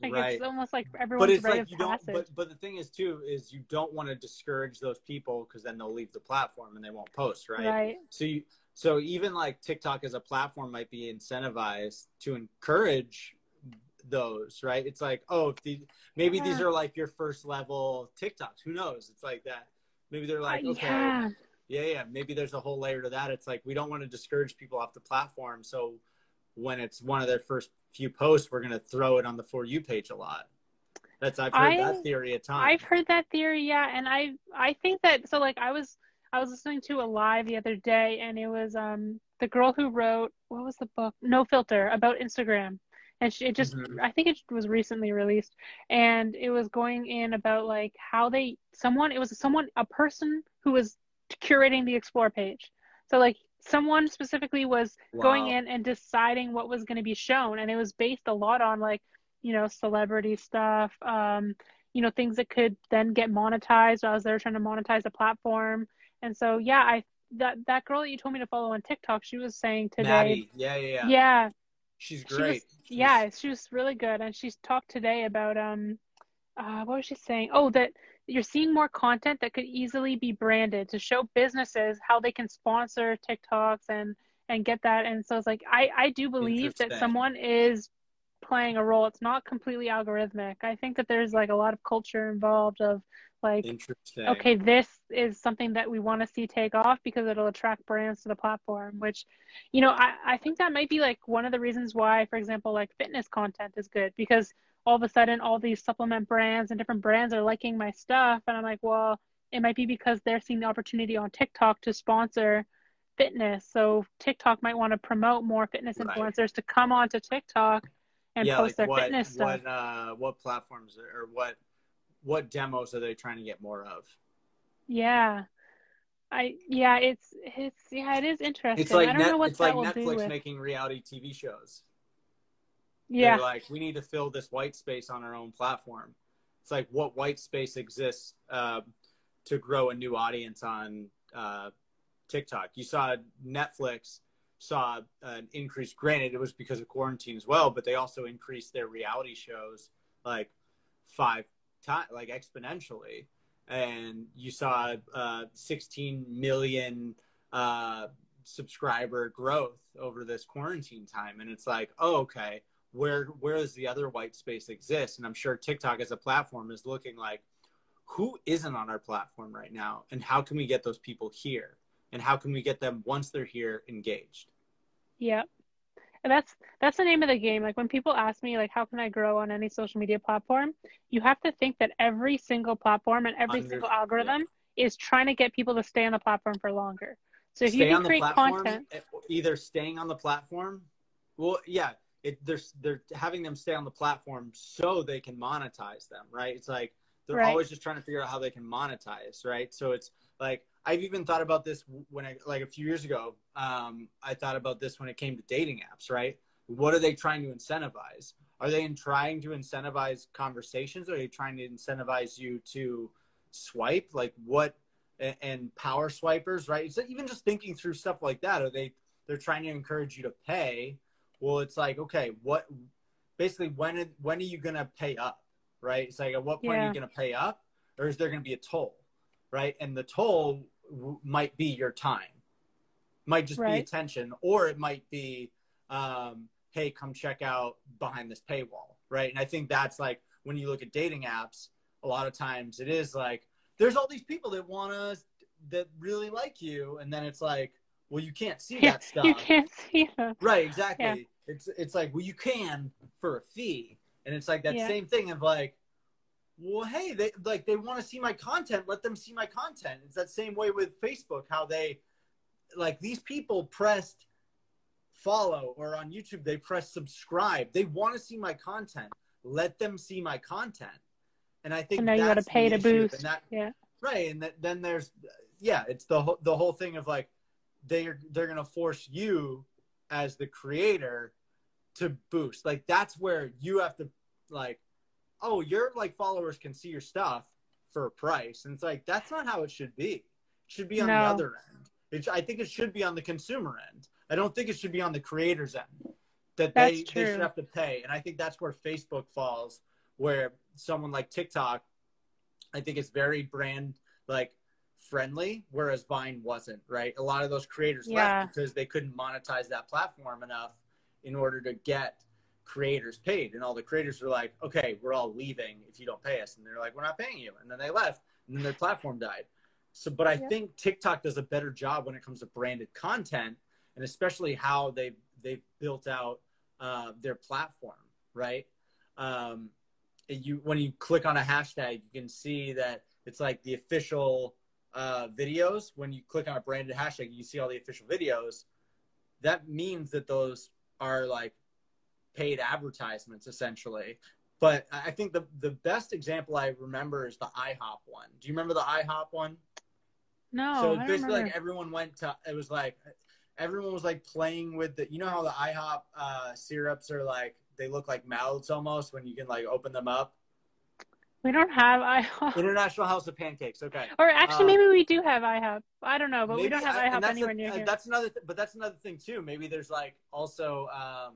Like right. it's almost like everyone's but it's like you don't but, but the thing is too is you don't want to discourage those people because then they'll leave the platform and they won't post right right so you so even like tiktok as a platform might be incentivized to encourage those right? It's like oh the, maybe yeah. these are like your first level tiktoks. Who knows? It's like that. Maybe they're like uh, okay yeah. yeah yeah. Maybe there's a whole layer to that. It's like we don't want to discourage people off the platform. So when it's one of their first few posts, we're going to throw it on the For You page a lot. That's I've heard I, that theory a time. I've heard that theory, yeah, and I I think that so like I was I was listening to a live the other day, and it was um the girl who wrote what was the book? No Filter about Instagram, and she, it just mm-hmm. I think it was recently released, and it was going in about like how they someone it was someone a person who was curating the explore page, so like someone specifically was wow. going in and deciding what was going to be shown and it was based a lot on like you know celebrity stuff um you know things that could then get monetized as they're trying to monetize the platform and so yeah i that that girl that you told me to follow on tiktok she was saying today Maddie. yeah yeah yeah, yeah she's great she was, yeah she was really good and she's talked today about um uh what was she saying oh that you're seeing more content that could easily be branded to show businesses how they can sponsor TikToks and and get that. And so it's like I I do believe that someone is playing a role. It's not completely algorithmic. I think that there's like a lot of culture involved of like okay this is something that we want to see take off because it'll attract brands to the platform which you know I, I think that might be like one of the reasons why for example like fitness content is good because all of a sudden all these supplement brands and different brands are liking my stuff and i'm like well it might be because they're seeing the opportunity on tiktok to sponsor fitness so tiktok might want to promote more fitness right. influencers to come onto tiktok and yeah, post like their what, fitness stuff what, uh, what platforms or what what demos are they trying to get more of yeah I yeah, it's it's yeah, it is interesting. It's like I don't Net, know what it's like Netflix making reality TV shows. Yeah. They're like, we need to fill this white space on our own platform. It's like, what white space exists uh, to grow a new audience on uh, TikTok? You saw Netflix saw an increase. Granted, it was because of quarantine as well, but they also increased their reality shows like five times, like exponentially. And you saw uh, 16 million uh, subscriber growth over this quarantine time. And it's like, oh, okay where where does the other white space exist? And I'm sure TikTok as a platform is looking like who isn't on our platform right now and how can we get those people here and how can we get them once they're here engaged yeah and that's that's the name of the game like when people ask me like how can i grow on any social media platform you have to think that every single platform and every Under, single algorithm yeah. is trying to get people to stay on the platform for longer so if stay you can create content eh, either staying on the platform well yeah it, they're they're having them stay on the platform so they can monetize them, right? It's like they're right. always just trying to figure out how they can monetize, right? So it's like I've even thought about this when I like a few years ago. Um, I thought about this when it came to dating apps, right? What are they trying to incentivize? Are they in trying to incentivize conversations? Or are they trying to incentivize you to swipe? Like what and, power swipers, right? So even just thinking through stuff like that, are they they're trying to encourage you to pay? Well, it's like okay, what basically when when are you gonna pay up, right? It's like at what point yeah. are you gonna pay up, or is there gonna be a toll, right? And the toll w- might be your time, might just right. be attention, or it might be, um, hey, come check out behind this paywall, right? And I think that's like when you look at dating apps, a lot of times it is like there's all these people that want to that really like you, and then it's like, well, you can't see that stuff. You can't see them. Right, exactly. Yeah. It's it's like, well, you can for a fee, and it's like that yeah. same thing of like, well, hey, they like they want to see my content. Let them see my content. It's that same way with Facebook, how they like these people pressed follow or on YouTube they press subscribe. They want to see my content. Let them see my content. And I think and now you got to pay to boost. That, yeah. Right, and that, then there's yeah, it's the whole the whole thing of like they're they're gonna force you as the creator to boost. Like that's where you have to like, oh, your like followers can see your stuff for a price, and it's like that's not how it should be. It should be on no. the other end. It, I think it should be on the consumer end. I don't think it should be on the creator's end. That they, they should have to pay, and I think that's where Facebook falls. Where someone like TikTok, I think it's very brand like friendly, whereas Vine wasn't, right? A lot of those creators yeah. left because they couldn't monetize that platform enough in order to get creators paid. And all the creators were like, okay, we're all leaving if you don't pay us. And they're like, we're not paying you. And then they left and then their platform died. So, but I yeah. think TikTok does a better job when it comes to branded content and especially how they they've built out uh, their platform, right? Um, you when you click on a hashtag, you can see that it's like the official uh, videos. When you click on a branded hashtag, you see all the official videos. That means that those are like paid advertisements essentially. But I think the the best example I remember is the IHOP one. Do you remember the IHOP one? No. So basically, like everyone went to. It was like everyone was like playing with the. You know how the IHOP uh, syrups are like they look like mouths almost when you can like open them up. We don't have IHOP. International House of Pancakes. Okay. Or actually, um, maybe we do have IHOP. I don't know, but maybe, we don't have IHOP anywhere a, near here. That's another. Th- but that's another thing too. Maybe there's like also um,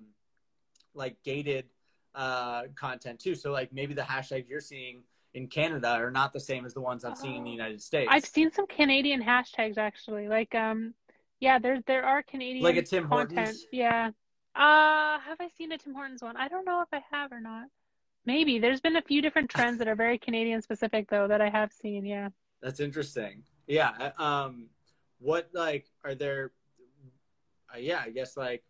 like gated uh, content too. So like maybe the hashtags you're seeing in Canada are not the same as the ones I'm seeing in the oh. United States. I've seen some Canadian hashtags actually. Like um, yeah, there there are Canadian like a Tim content. Hortons. Yeah. Uh, have I seen a Tim Hortons one? I don't know if I have or not. Maybe there's been a few different trends that are very Canadian specific though that I have seen. Yeah. That's interesting. Yeah. Um, what like are there? Uh, yeah, I guess like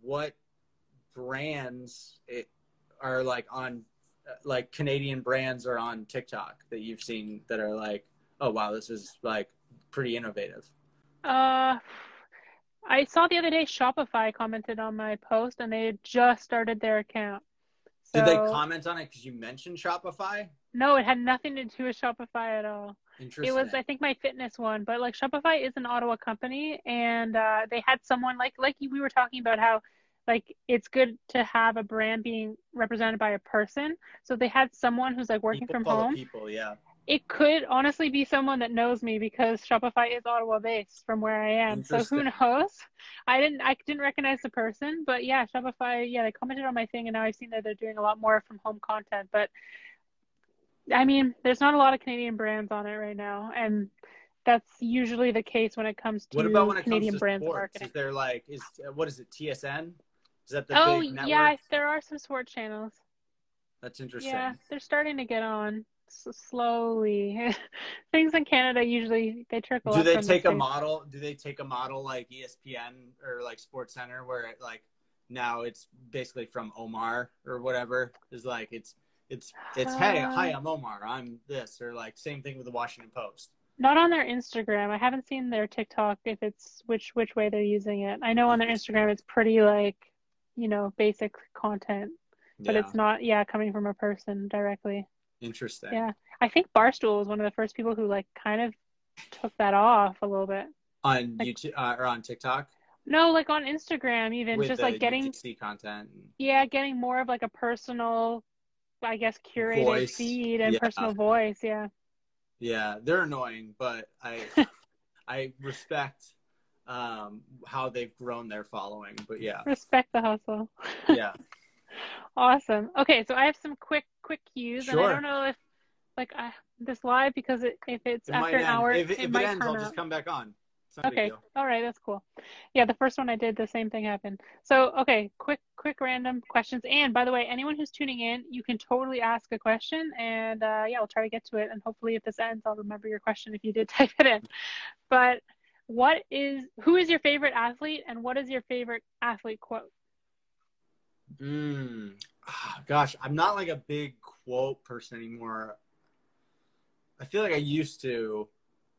what brands it, are like on like Canadian brands are on TikTok that you've seen that are like, oh wow, this is like pretty innovative. Uh, I saw the other day Shopify commented on my post and they had just started their account. Did they comment on it because you mentioned Shopify? No, it had nothing to do with Shopify at all. Interesting. It was, I think, my fitness one, but like Shopify is an Ottawa company, and uh, they had someone like like we were talking about how like it's good to have a brand being represented by a person. So they had someone who's like working people from home. People, yeah. It could honestly be someone that knows me because Shopify is Ottawa based from where I am. So who knows? I didn't I didn't recognize the person, but yeah, Shopify, yeah, they commented on my thing and now I've seen that they're doing a lot more from home content. But I mean, there's not a lot of Canadian brands on it right now. And that's usually the case when it comes to what about when it Canadian comes to brands sports? marketing. Is there like is what is it TSN? Is that the oh big network? yeah, there are some sports channels. That's interesting. Yeah, they're starting to get on so slowly. Things in Canada usually they trickle. Do they take the a model? Do they take a model like ESPN or like Sports Center, where it, like now it's basically from Omar or whatever? Is like it's it's it's uh, hey hi I'm Omar I'm this or like same thing with the Washington Post. Not on their Instagram. I haven't seen their TikTok if it's which which way they're using it. I know on their Instagram it's pretty like you know basic content, but yeah. it's not yeah coming from a person directly. Interesting. Yeah. I think Barstool was one of the first people who like kind of took that off a little bit. On like, YouTube uh, or on TikTok? No, like on Instagram even With just like getting UGC content. Yeah, getting more of like a personal I guess curated voice. feed and yeah. personal voice, yeah. Yeah, they're annoying, but I I respect um, how they've grown their following. But yeah, Respect the hustle. yeah, Awesome. Okay, so I have some quick quick cues, and I don't know if like I this live because it, if it's it after an end. hour, If, it, if it might ends, I'll out. just come back on. Okay. All right, that's cool. Yeah, the first one I did, the same thing happened. So, okay, quick, quick random questions. And by the way, anyone who's tuning in, you can totally ask a question, and uh, yeah, we'll try to get to it. And hopefully, if this ends, I'll remember your question if you did type it in. But what is, who is your favorite athlete, and what is your favorite athlete quote? Mm. Gosh, I'm not like a big quote person anymore. I feel like I used to.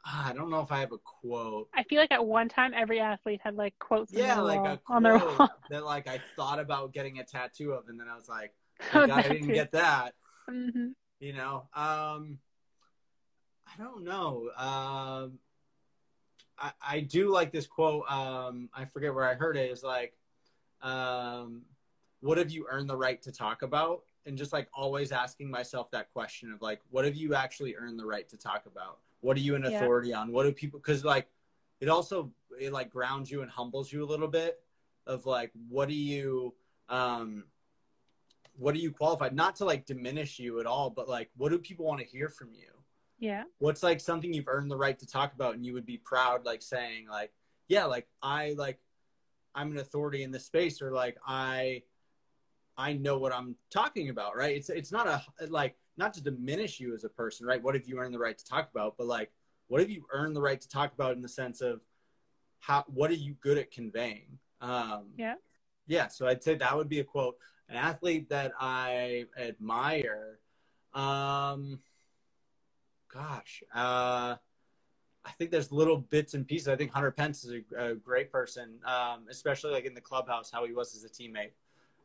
Ah, I don't know if I have a quote. I feel like at one time every athlete had like quotes Yeah, like wall, on their wall. that like I thought about getting a tattoo of, and then I was like, Oh, God I didn't too. get that. hmm You know, um, I don't know. Um, I I do like this quote. Um, I forget where I heard it. it. Is like, um, what have you earned the right to talk about? And just like always asking myself that question of like, what have you actually earned the right to talk about? What are you an Yeah. authority on? What do people? Because like, it also it like grounds you and humbles you a little bit. Of like, what do you um what are you qualified not to like diminish you at all but like what do people want to hear from you Yeah. what's like something you've earned the right to talk about and you would be proud like saying like yeah like i like i'm an authority in this space or like i i know what i'm talking about right? It's it's not a like not to diminish you as a person right? What have you earned the right to talk about? But like what have you earned the right to talk about in the sense of how what are you good at conveying? Um Yeah. yeah so i'd say that would be a quote. An athlete that i admire um gosh uh i think there's little bits and pieces. I think hunter pence is a, a great person um especially like in the clubhouse how he was as a teammate.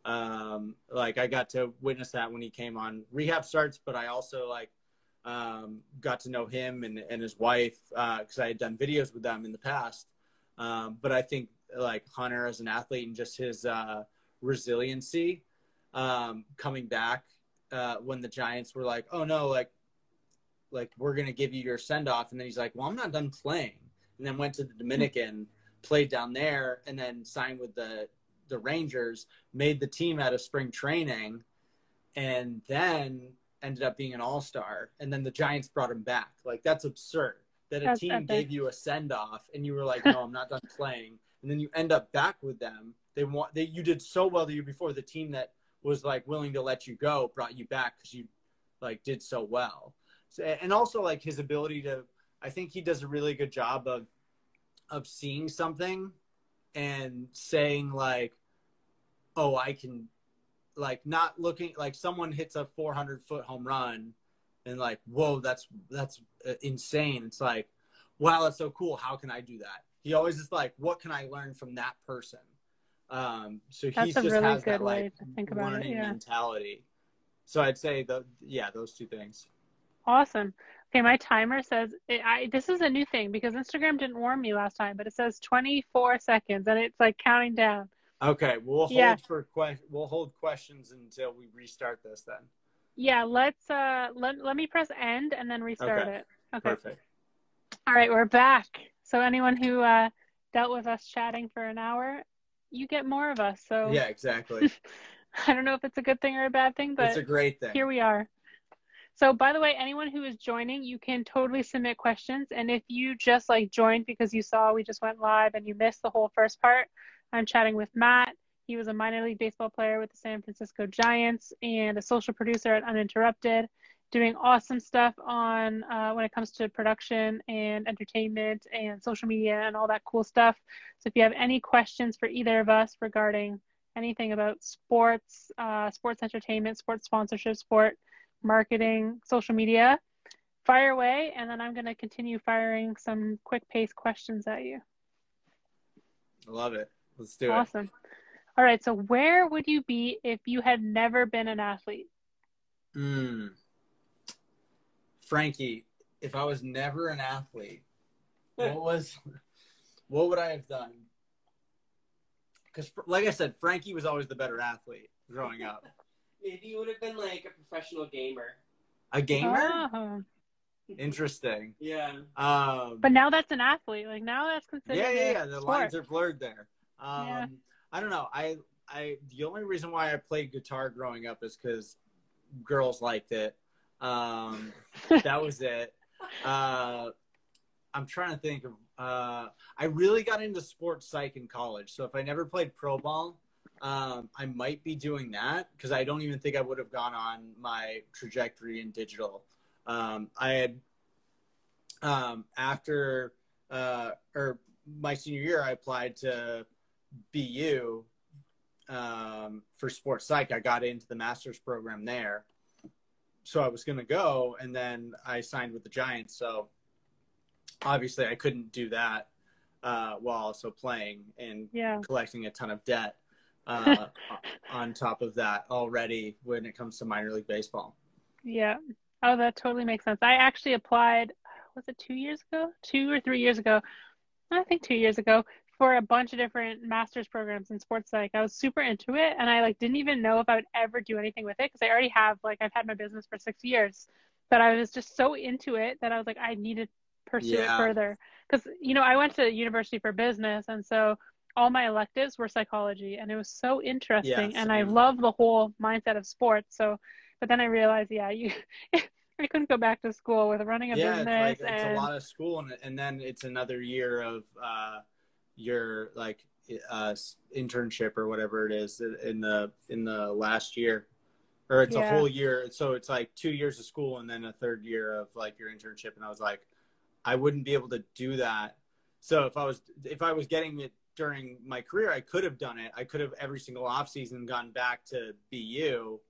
Um like i got to witness that when he came on. Rehab starts but i also like um got to know him and, and his wife uh because i had done videos with them in the past. Um but i think like hunter as an athlete and just his uh resiliency um coming back uh when the giants were like oh no like like we're gonna give you your send off and then he's like well i'm not done playing. And then went to the dominican played down there and then signed with the the rangers made the team out of spring training and then ended up being an all-star. And then the giants brought him back. Like that's absurd that a That's team epic. gave you a send off and you were like no i'm not done playing. And then you end up back with them. They want they you did so well the year before. The team that was like willing to let you go brought you back because you like did so well so, and also like his ability to i think he does a really good job of of seeing something and saying like oh i can like not looking like someone hits a 400 foot home run and like whoa that's that's uh, insane. It's like wow that's so cool. How can i do that? He always is like what can i learn from that person? Um so That's he just really has good that like to think about it, learning yeah. mentality. So i'd say the yeah those two things Awesome. Okay, my timer says it, I this is a new thing because Instagram didn't warn me last time, but it says 24 seconds and it's like counting down. okay we'll hold Yeah. for que- we'll hold questions until we restart this then Yeah, let's uh let let me press end and then restart Okay. it. Okay. perfect All right, we're back. So anyone who uh dealt with us chatting for an hour, you get more of us. So yeah exactly I don't know if it's a good thing or a bad thing, but it's a great thing here we are. So, by the way, anyone who is joining, you can totally submit questions. And if you just like joined because you saw we just went live and you missed the whole first part, I'm chatting with Matt. He was a minor league baseball player with the San Francisco Giants and a social producer at Uninterrupted, doing awesome stuff on uh, when it comes to production and entertainment and social media and all that cool stuff. So, if you have any questions for either of us regarding anything about sports, uh, sports entertainment, sports sponsorship, sport marketing, social media, fire away, and then I'm going to continue firing some quick pace questions at you. I love it let's do it Awesome. All right, so where would you be if you had never been an athlete? Mm. Frankie, if I was never an athlete, what was what would I have done? Because, like I said, Frankie was always the better athlete growing up. Maybe you would have been like a professional gamer. A gamer? Oh, Interesting. Yeah. Um, But now that's an athlete. Like now that's considered. yeah, yeah, yeah. The sport. lines are blurred there. Um, Yeah. I don't know. I, I, the only reason why I played guitar growing up is because girls liked it. Um, that was it. Uh, I'm trying to think of. Uh, I really got into sports psych in college. So if I never played pro ball, um, I might be doing that because I don't even think I would have gone on my trajectory in digital. Um, I had um, after uh, or my senior year, I applied to BU um, for sports psych. I got into the master's program there, so I was going to go, and then I signed with the Giants. So obviously, I couldn't do that uh, while also playing and Yeah. collecting a ton of debt. Uh, on top of that, already when it comes to minor league baseball. Yeah. Oh, that totally makes sense. I actually applied, was it two years ago? Two or three years ago? I think two years ago for a bunch of different master's programs in sports psych. I was super into it and I like didn't even know if I would ever do anything with it because I already have like I've had my business for six years. But I was just so into it that I was like I need to pursue Yeah. it further. Because you know, I went to university for business and so all my electives were psychology and it was so interesting and I love the whole mindset of sports. So but then I realized, yeah, you I couldn't go back to school with running a yeah, business it's like and it's a lot of school, and and then it's another year of uh, your like uh, internship or whatever it is in the in the last year, or it's a whole year. So it's like two years of school and then a third year of like your internship. And I was like, I wouldn't be able to do that. So if I was if I was getting it during my career, I could have done it. I could have every single off season gone back to BU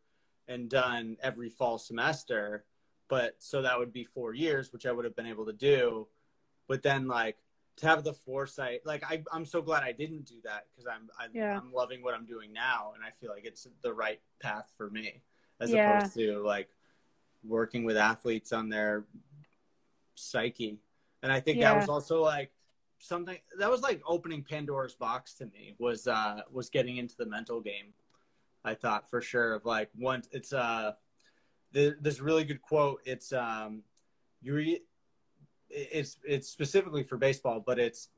and done every fall semester but so that would be four years which i would have been able to do but then like to have the foresight like I, i'm so glad i didn't do that because i'm I, Yeah. i'm loving what i'm doing now and i feel like it's the right path for me as Yeah. opposed to like working with athletes on their psyche and i think that was also like something that was like opening pandora's box to me was uh was getting into the mental game i thought for sure of like once it's uh the, this really good quote it's um you re- it's it's specifically for baseball but it's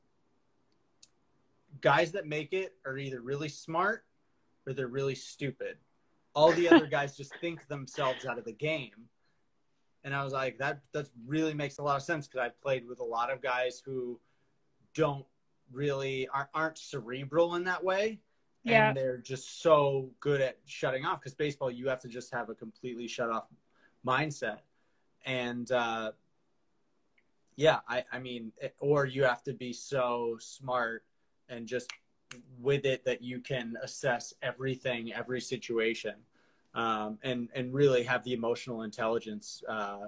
guys that make it are either really smart or they're really stupid. All the other guys just think themselves out of the game. And i was like that that really makes a lot of sense because i've played with a lot of guys who don't really aren't, aren't cerebral in that way. Yeah. and they're just so good at shutting off because baseball you have to just have a completely shut off mindset. And uh yeah i i mean it- or you have to be so smart and just with it that you can assess everything every situation um and and really have the emotional intelligence uh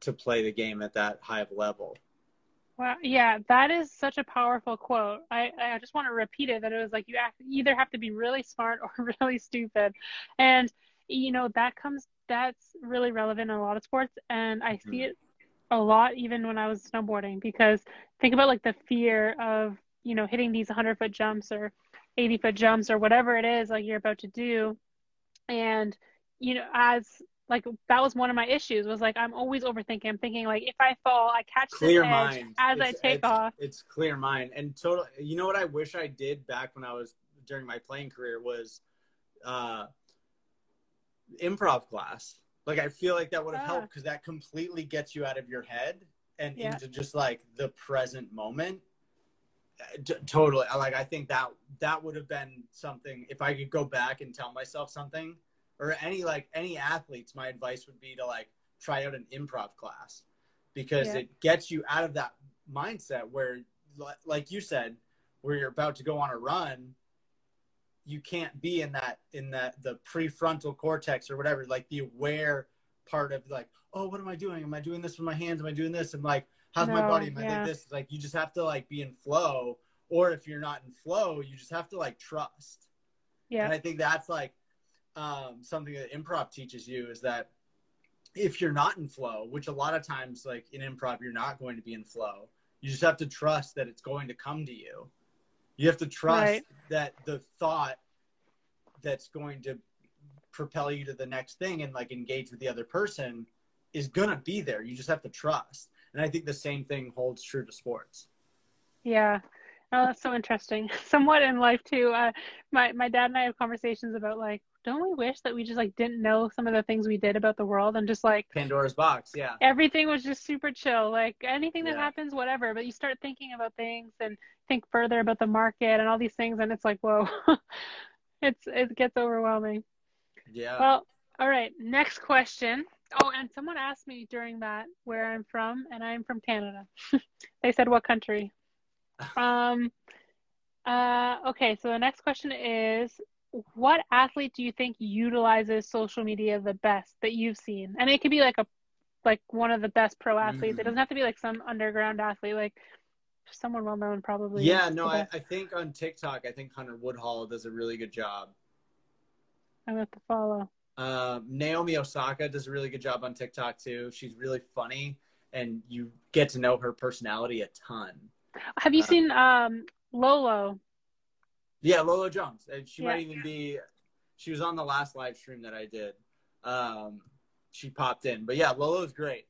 to play the game at that high of level Wow, yeah, that is such a powerful quote. I, I just want to repeat it that it was like you either have to be really smart or really stupid. And, you know, that comes, that's really relevant in a lot of sports. And I see Mhm. it a lot even when I was snowboarding because think about like the fear of, you know, hitting these 100 foot jumps or 80 foot jumps or whatever it is like you're about to do. And, you know, as like that was one of my issues was like I'm always overthinking. I'm thinking like if I fall, I catch clear edge mind as I take it's- off. it's clear mind and total you know what i wish i did back when i was during my playing career was uh improv class like i feel like that would have Ah. helped because that completely gets you out of your head and Yeah. into just like the present moment Uh, t- totally like i think that that would have been something if i could go back and tell myself something or any like any athletes my advice would be to like try out an improv class because Yeah. it gets you out of that mindset where like you said where you're about to go on a run you can't be in that in that the prefrontal cortex or whatever like the aware part of like oh what am i doing am i doing this with my hands am i doing this and like how's my body am i yeah. like this like you just have to like be in flow or if you're not in flow you just have to like trust Yeah. and I think that's like um, something that improv teaches you is that if you're not in flow, which a lot of times, like in improv, you're not going to be in flow. You just have to trust that it's going to come to you. You have to trust Right. that the thought that's going to propel you to the next thing and like engage with the other person is gonna be there. You just have to trust. And I think the same thing holds true to sports. Yeah. Oh, that's so interesting. Somewhat in life too. Uh, my my dad and I have conversations about like, don't we wish that we just like didn't know some of the things we did about the world and just like Pandora's box, yeah. Everything was just super chill. Like anything that Yeah. happens, whatever. But you start thinking about things and think further about the market and all these things, and it's like, whoa, it's it gets overwhelming. Yeah. Well, all right. Next question. Oh, and someone asked me during that where I'm from, and I'm from Canada. they said what country? Um. Uh. Okay. So the next question is, what athlete do you think utilizes social media the best that you've seen? And it could be like a, like one of the best pro athletes. It Mhm. doesn't have to be like some underground athlete, like someone well known, probably. yeah, no, I. I think on TikTok, I think Hunter Woodhall does a really good job. I'm have to follow. Um, Naomi Osaka does a really good job on TikTok too. She's really funny, and you get to know her personality a ton. Have you Uh, seen um Lolo? Yeah, Lolo Jones. And She Yeah. might even be. She was on the last live stream that I did. Um, she popped in, but yeah, Lolo's great.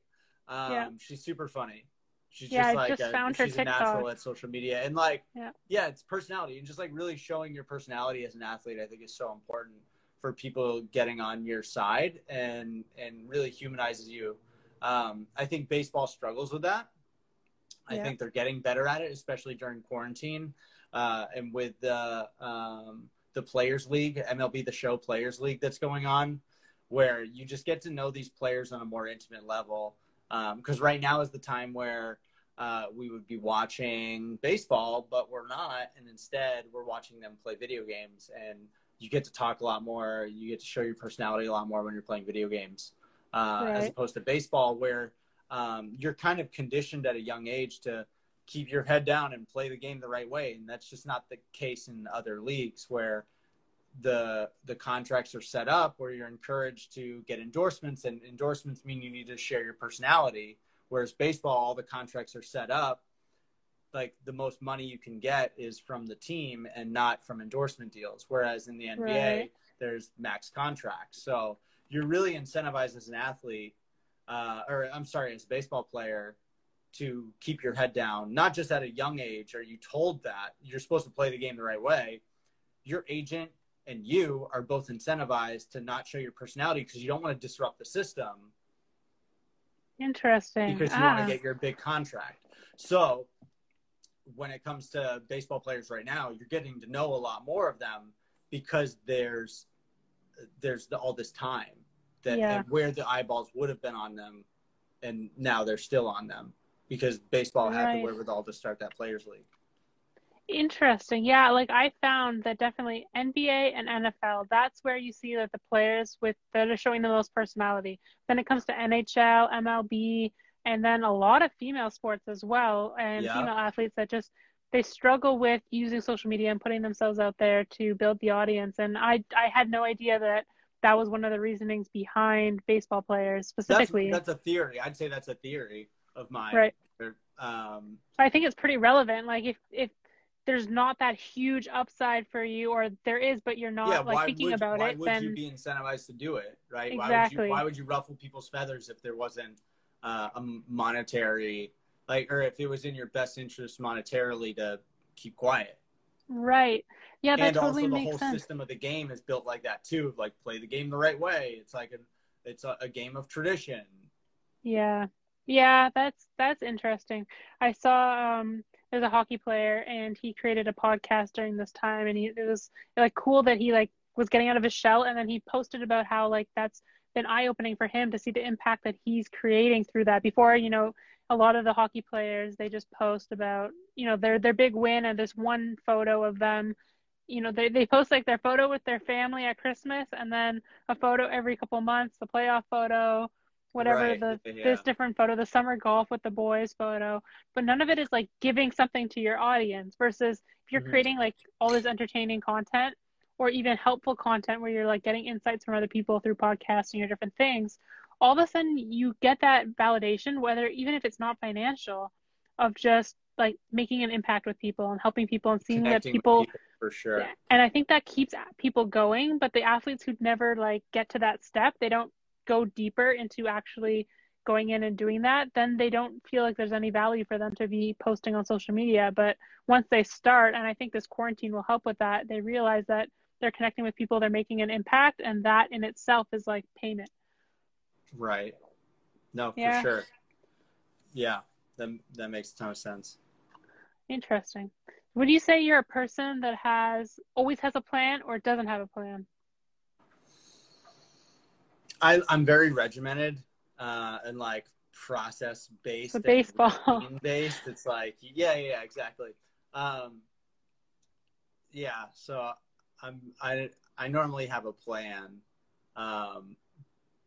Um, Yeah. she's super funny. She's Yeah, just I like just a, found her she's a natural at social media, and like Yeah. yeah, it's personality and just like really showing your personality as an athlete. I think is so important for people getting on your side and and really humanizes you. Um, I think baseball struggles with that. I Yeah. think they're getting better at it, especially during quarantine uh, and with the um, the Players League, MLB The Show Players League that's going on, where you just get to know these players on a more intimate level. Because right now is the time where uh, we would be watching baseball, but we're not, and instead we're watching them play video games, and you get to talk a lot more. You get to show your personality a lot more when you're playing video games, uh, as opposed to baseball, where um, you're kind of conditioned at a young age to keep your head down and play the game the right way, and that's just not the case in other leagues where the the contracts are set up where you're encouraged to get endorsements and endorsements mean you need to share your personality. Whereas baseball all the contracts are set up like the most money you can get is from the team and not from endorsement deals. Whereas in the NBA Right. there's max contracts. So you're really incentivized as an athlete uh, or I'm sorry as a baseball player to keep your head down not just at a young age are you told that you're supposed to play the game the right way your agent and you are both incentivized to not show your personality because you don't want to disrupt the system Interesting. because you ah, want to get your big contract. So when it comes to baseball players right now, you're getting to know a lot more of them because there's there's the, all this time that Yeah. where the eyeballs would have been on them, and now they're still on them because baseball had Right. the wherewithal to start that players league. Interesting. Yeah, like I found that definitely NBA and NFL, that's where you see that the players with that are showing the most personality. Then it comes to NHL, MLB, and then a lot of female sports as well and Yeah. female athletes that just they struggle with using social media and putting themselves out there to build the audience. And I I had no idea that that was one of the reasonings behind baseball players That's specifically. that's a theory. I'd say that's a theory of mine. Right. Um, I think it's pretty relevant. Like if if there's not that huge upside for you, or there is, but you're not yeah, like thinking would, about why it, Why would then you be incentivized to do it, right? Why would Exactly. you why would you ruffle people's feathers if there wasn't uh, a monetary like or if it was in your best interest monetarily to keep quiet? right? Yeah, that and totally also the whole sense. system of the game is built like that too, like play the game the right way. It's like a it's a, a game of tradition. Yeah, yeah, that's that's interesting. I saw um there's a hockey player and he created a podcast during this time, and he it was like cool that he like was getting out of his shell, and then he posted about how like that's been eye opening for him to see the impact that he's creating through that. Before, you know, a lot of the hockey players they just post about you know their their big win and this one photo of them. You know, they they post like their photo with their family at Christmas, and then a photo every couple months, the playoff photo, whatever Right, the yeah. this different photo, the summer golf with the boys photo, but none of it is like giving something to your audience. Versus if you're Mhm. creating like all this entertaining content or even helpful content where you're like getting insights from other people through podcasting or different things, all of a sudden you get that validation, whether even if it's not financial, of just like making an impact with people and helping people and seeing that Connecting with people for sure. And I think that keeps people going, but the athletes who never like get to that step, they don't go deeper into actually going in and doing that, then they don't feel like there's any value for them to be posting on social media. But once they start, and I think this quarantine will help with that, they realize that they're connecting with people, they're making an impact, and that in itself is like payment. Right. No, for Yeah. sure. Yeah, that that makes a ton of sense. Interesting. Would you say you're a person that has always has a plan or doesn't have a plan? I I'm very regimented uh, and like process based. So baseball. based. It's like yeah, yeah, exactly. Um, yeah, so I'm I I normally have a plan, um,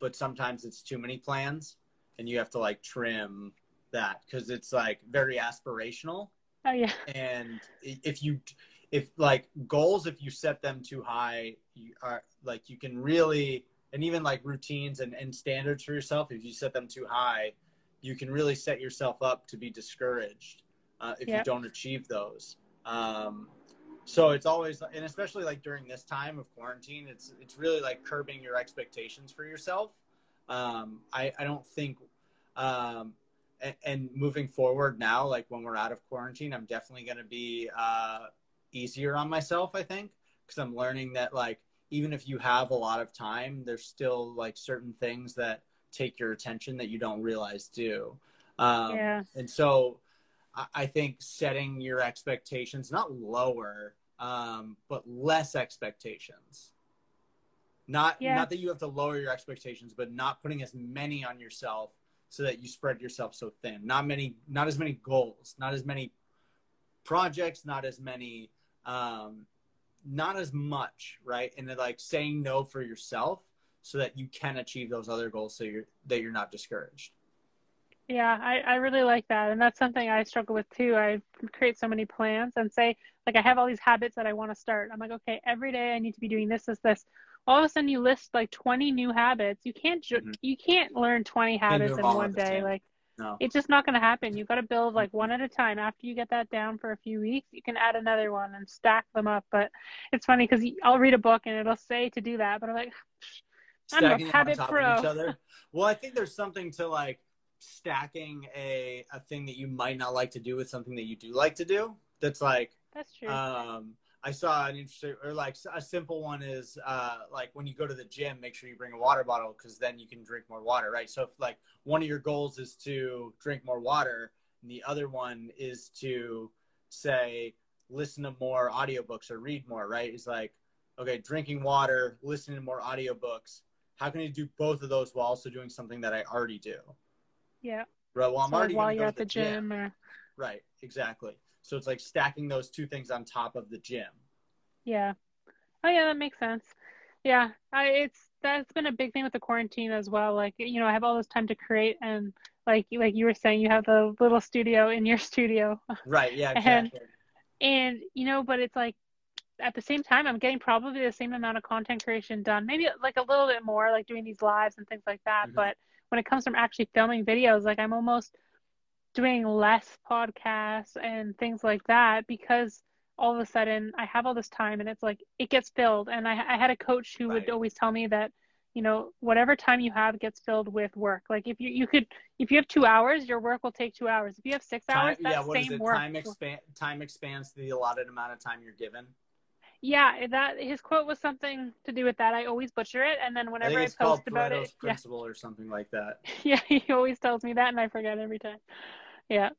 but sometimes it's too many plans, and you have to like trim that because it's like very aspirational. Oh yeah. and if you if like goals if you set them too high you are like you can really and even like routines and, and standards for yourself if you set them too high you can really set yourself up to be discouraged uh, if you don't achieve those um, so it's always and especially like during this time of quarantine it's it's really like curbing your expectations for yourself um, I, I don't think um, and, and moving forward now, like when we're out of quarantine, I'm definitely going to be uh, easier on myself. I think because I'm learning that like even if you have a lot of time, there's still like certain things that take your attention that you don't realize do. Um, Yeah. And so I, I think setting your expectations not lower, um, but less expectations. Not Yeah. not that you have to lower your expectations, but not putting as many on yourself so that you spread yourself so thin. Not many, not as many goals, not as many projects, not as many, um, not as much, right? And then like saying no for yourself so that you can achieve those other goals, so you're that you're not discouraged. Yeah, I, I really like that. And that's something I struggle with too. I create so many plans and say, like, I have all these habits that I want to start. I'm like, okay, every day I need to be doing this, this, this. All of a sudden you list like 20 new habits. You can't, ju- Mhm. you can't learn 20 habits in one day. Like, No, it's just not going to happen. You've got to build like one at a time. After you get that down for a few weeks, you can add another one and stack them up. But it's funny because I'll read a book and it'll say to do that, but I'm like, I'm a stacking habit pro. each other. Well, I think there's something to like stacking a a thing that you might not like to do with something that you do like to do. That's like that's true. um, I saw an interesting, or like a simple one is uh, like when you go to the gym, make sure you bring a water bottle because then you can drink more water, right? So if like one of your goals is to drink more water, and the other one is to say listen to more audiobooks or read more, right? Is like okay, drinking water, listening to more audiobooks. How can I do both of those while also doing something that I already do? yeah. Right. Well, I'm So already while you're go at to the gym or Right. Exactly. So it's like stacking those two things on top of the gym. Yeah. Oh yeah, that makes sense. Yeah, I it's that's been a big thing with the quarantine as well. Like, you know, I have all this time to create and like like you were saying, you have the little studio in your studio. Right. Yeah. And- Exactly. And you know, but it's like at the same time I'm getting probably the same amount of content creation done. Maybe like a little bit more, like doing these lives and things like that. Mhm. But when it comes from actually filming videos, like I'm almost doing less podcasts and things like that because all of a sudden I have all this time and it's like it gets filled. And I, I had a coach who would always tell me that, you know, whatever time you have gets filled with work. Like if you, you could, if you have two hours, your work will take two hours. If you have six hours, Time, that yeah. What is same it? work. Time expand. Time expands the allotted amount of time you're given. yeah, that his quote was something to do with that. I always butcher it, and then I whenever I, called post about it, yeah, principle or something like that. yeah, he always tells me that, and I forget every time. Yeah.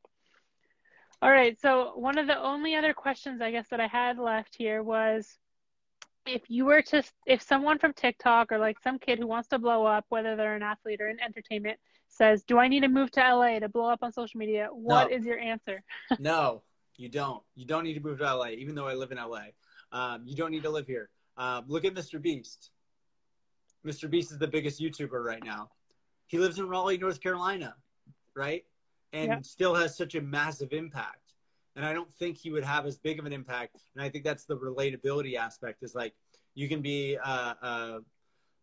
All right. So one of the only other questions I guess that I had left here was if you were to, if someone from TikTok or like some kid who wants to blow up, whether they're an athlete or in entertainment, says, "Do I need to move to LA to blow up on social media?" What No. is your answer? no, you don't. You don't need to move to LA, even though I live in LA. Um, you don't need to live here. Um, look at Mr. Beast. Mr. Beast is the biggest YouTuber right now. He lives in Raleigh, North Carolina, right? And Yep. still has such a massive impact. And I don't think he would have as big of an impact. And I think that's the relatability aspect is like you can be, uh, uh,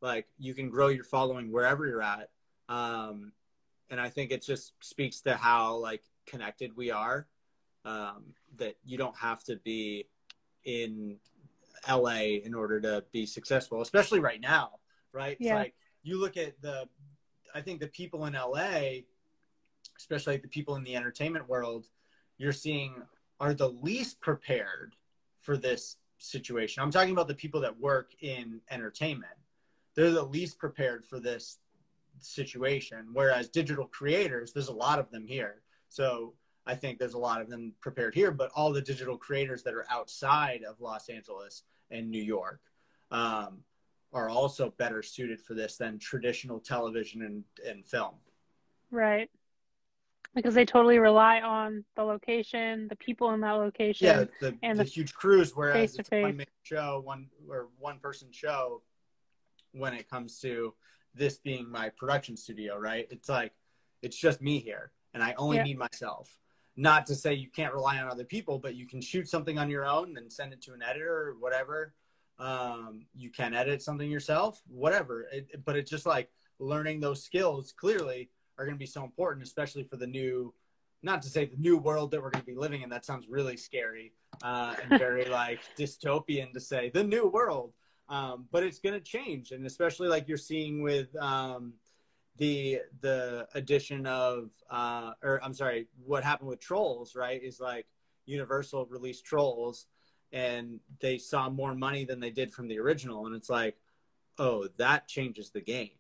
like, you can grow your following wherever you're at. Um, and I think it just speaks to how like connected we are. Um, that you don't have to be in LA in order to be successful, especially right now, right? It's like you look at the, I think the people in LA, especially like the people in the entertainment world, you're seeing are the least prepared for this situation. I'm talking about the people that work in entertainment. They're the least prepared for this situation. Whereas digital creators, there's a lot of them here. So I think there's a lot of them prepared here, but all the digital creators that are outside of Los Angeles and New York um, are also better suited for this than traditional television and, and film. Right. Because they totally rely on the location, the people in that location. Yeah, the, and the, the huge crews, whereas it's a one show, one or one person show when it comes to this being my production studio, right? It's like it's just me here and I only yeah. need myself. Not to say you can't rely on other people, but you can shoot something on your own and send it to an editor or whatever. Um, you can edit something yourself, whatever. It, but it's just like learning those skills clearly are going to be so important, especially for the new, not to say the new world that we're going to be living in. That sounds really scary uh, and very like dystopian to say the new world. Um, but it's going to change, and especially like you're seeing with um, the the addition of, uh, or I'm sorry, what happened with Trolls, right? Is like Universal released Trolls, and they saw more money than they did from the original, and it's like, oh, that changes the game.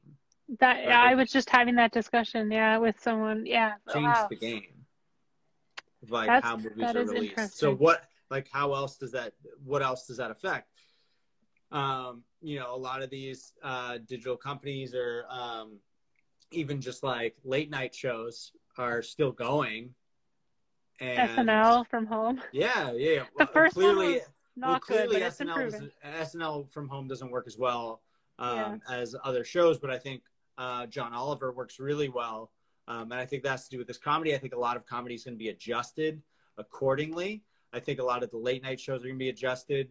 That? I was just having that discussion, yeah, with someone, yeah. Change wow. the game. Like That's, how movies are released. So what, like, how else does that? What else does that affect? um, you know, a lot of these uh, digital companies or um, even just like late night shows are still going. And SNL from home. Yeah, yeah. The first clearly, one was not well, clearly good, but SNL, was, SNL from home doesn't work as well um, yeah. as other shows, but I think uh, John Oliver works really well. Um, and I think that's to do with this comedy. I think a lot of comedy is going to be adjusted accordingly. I think a lot of the late night shows are going to be adjusted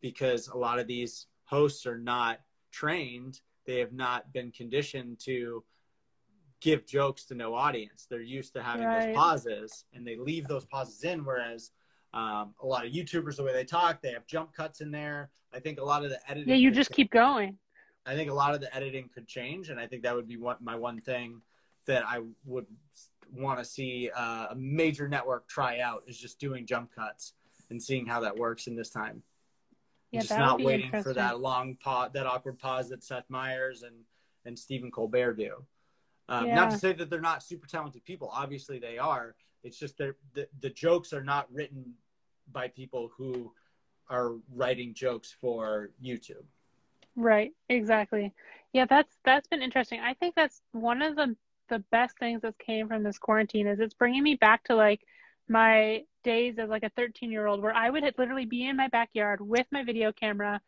because a lot of these hosts are not trained. They have not been conditioned to give jokes to no audience. They're used to having right. those pauses and they leave those pauses in. Whereas um, a lot of YouTubers, the way they talk, they have jump cuts in there. I think a lot of the editing. Yeah, you just keep going. I think a lot of the editing could change. And I think that would be what my one thing that I would want to see uh, a major network try out is just doing jump cuts and seeing how that works in this time. Yeah, just not waiting for that long pause, that awkward pause that Seth Meyers and and Stephen Colbert do. Um, yeah. Not to say that they're not super talented people. Obviously, they are. It's just that the the jokes are not written by people who are writing jokes for YouTube. Right. Exactly. Yeah, that's that's been interesting. I think that's one of the the best things that came from this quarantine is it's bringing me back to like my days as like a 13 year old where I would literally be in my backyard with my video camera,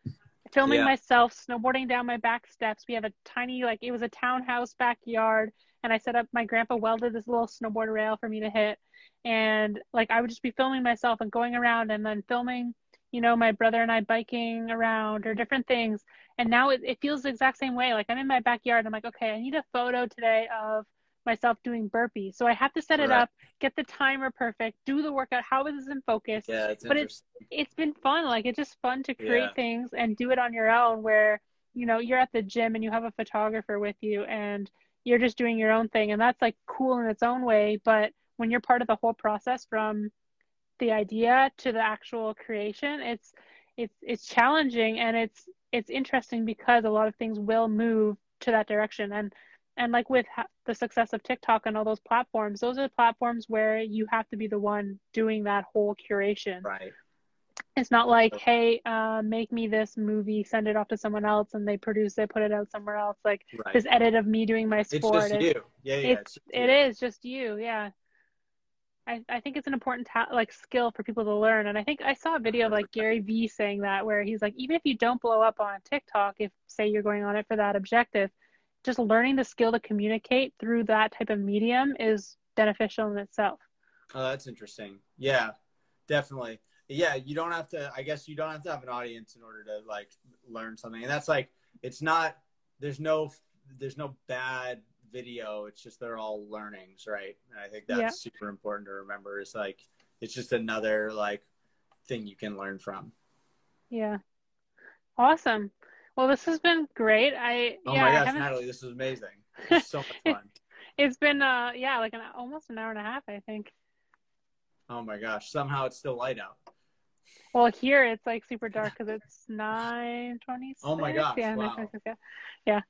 filming yeah. myself snowboarding down my back steps. We have a tiny, like, it was a townhouse backyard. And I set up, my grandpa welded this little snowboard rail for me to hit. And like, I would just be filming myself and going around and then filming, you know, my brother and I biking around or different things. And now it, it feels the exact same way. Like, I'm in my backyard. I'm like, okay, I need a photo today of myself doing burpees. So I have to set it right. up, get the timer perfect, do the workout. How is this in focus? Yeah, it's but it's it's been fun. Like it's just fun to create yeah. things and do it on your own. Where you know you're at the gym and you have a photographer with you and you're just doing your own thing, and that's like cool in its own way. But when you're part of the whole process from the idea to the actual creation, it's it's it's challenging and it's it's interesting because a lot of things will move to that direction and and like with ha- the success of TikTok and all those platforms, those are the platforms where you have to be the one doing that whole curation. Right. It's not like, hey, uh, make me this movie, send it off to someone else, and they produce it, put it out somewhere else. Like right. this edit of me doing my sport. It's just you. Yeah, yeah. It's, it's it you. is just you. Yeah. I, I think it's an important ta- like skill for people to learn. And I think I saw a video of like Gary Vee saying that where he's like, even if you don't blow up on TikTok, if say you're going on it for that objective, just learning the skill to communicate through that type of medium is beneficial in itself. Oh, that's interesting. Yeah, definitely. Yeah, you don't have to. I guess you don't have to have an audience in order to like learn something, and that's like it's not. There's no. There's no bad video. It's just they're all learnings, right? And I think that's yeah. super important to remember. Is like it's just another like thing you can learn from. Yeah. Awesome. Well, this has been great. I oh yeah, my gosh, Natalie, this is amazing. It's so much fun. it's been uh yeah, like an almost an hour and a half, I think. Oh my gosh! Somehow it's still light out. Well, here it's like super dark because it's nine twenty. Oh my gosh! Yeah, wow. 9:26, yeah,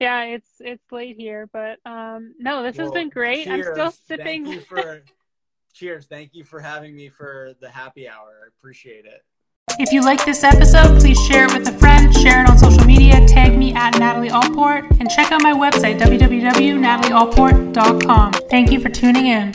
yeah, yeah. It's it's late here, but um, no, this has been great. Cheers. I'm still sipping. Thank you for cheers. Thank you for having me for the happy hour. I appreciate it. If you like this episode, please share it with a friend, share it on social media, tag me at Natalie Allport, and check out my website, www.natalieallport.com. Thank you for tuning in.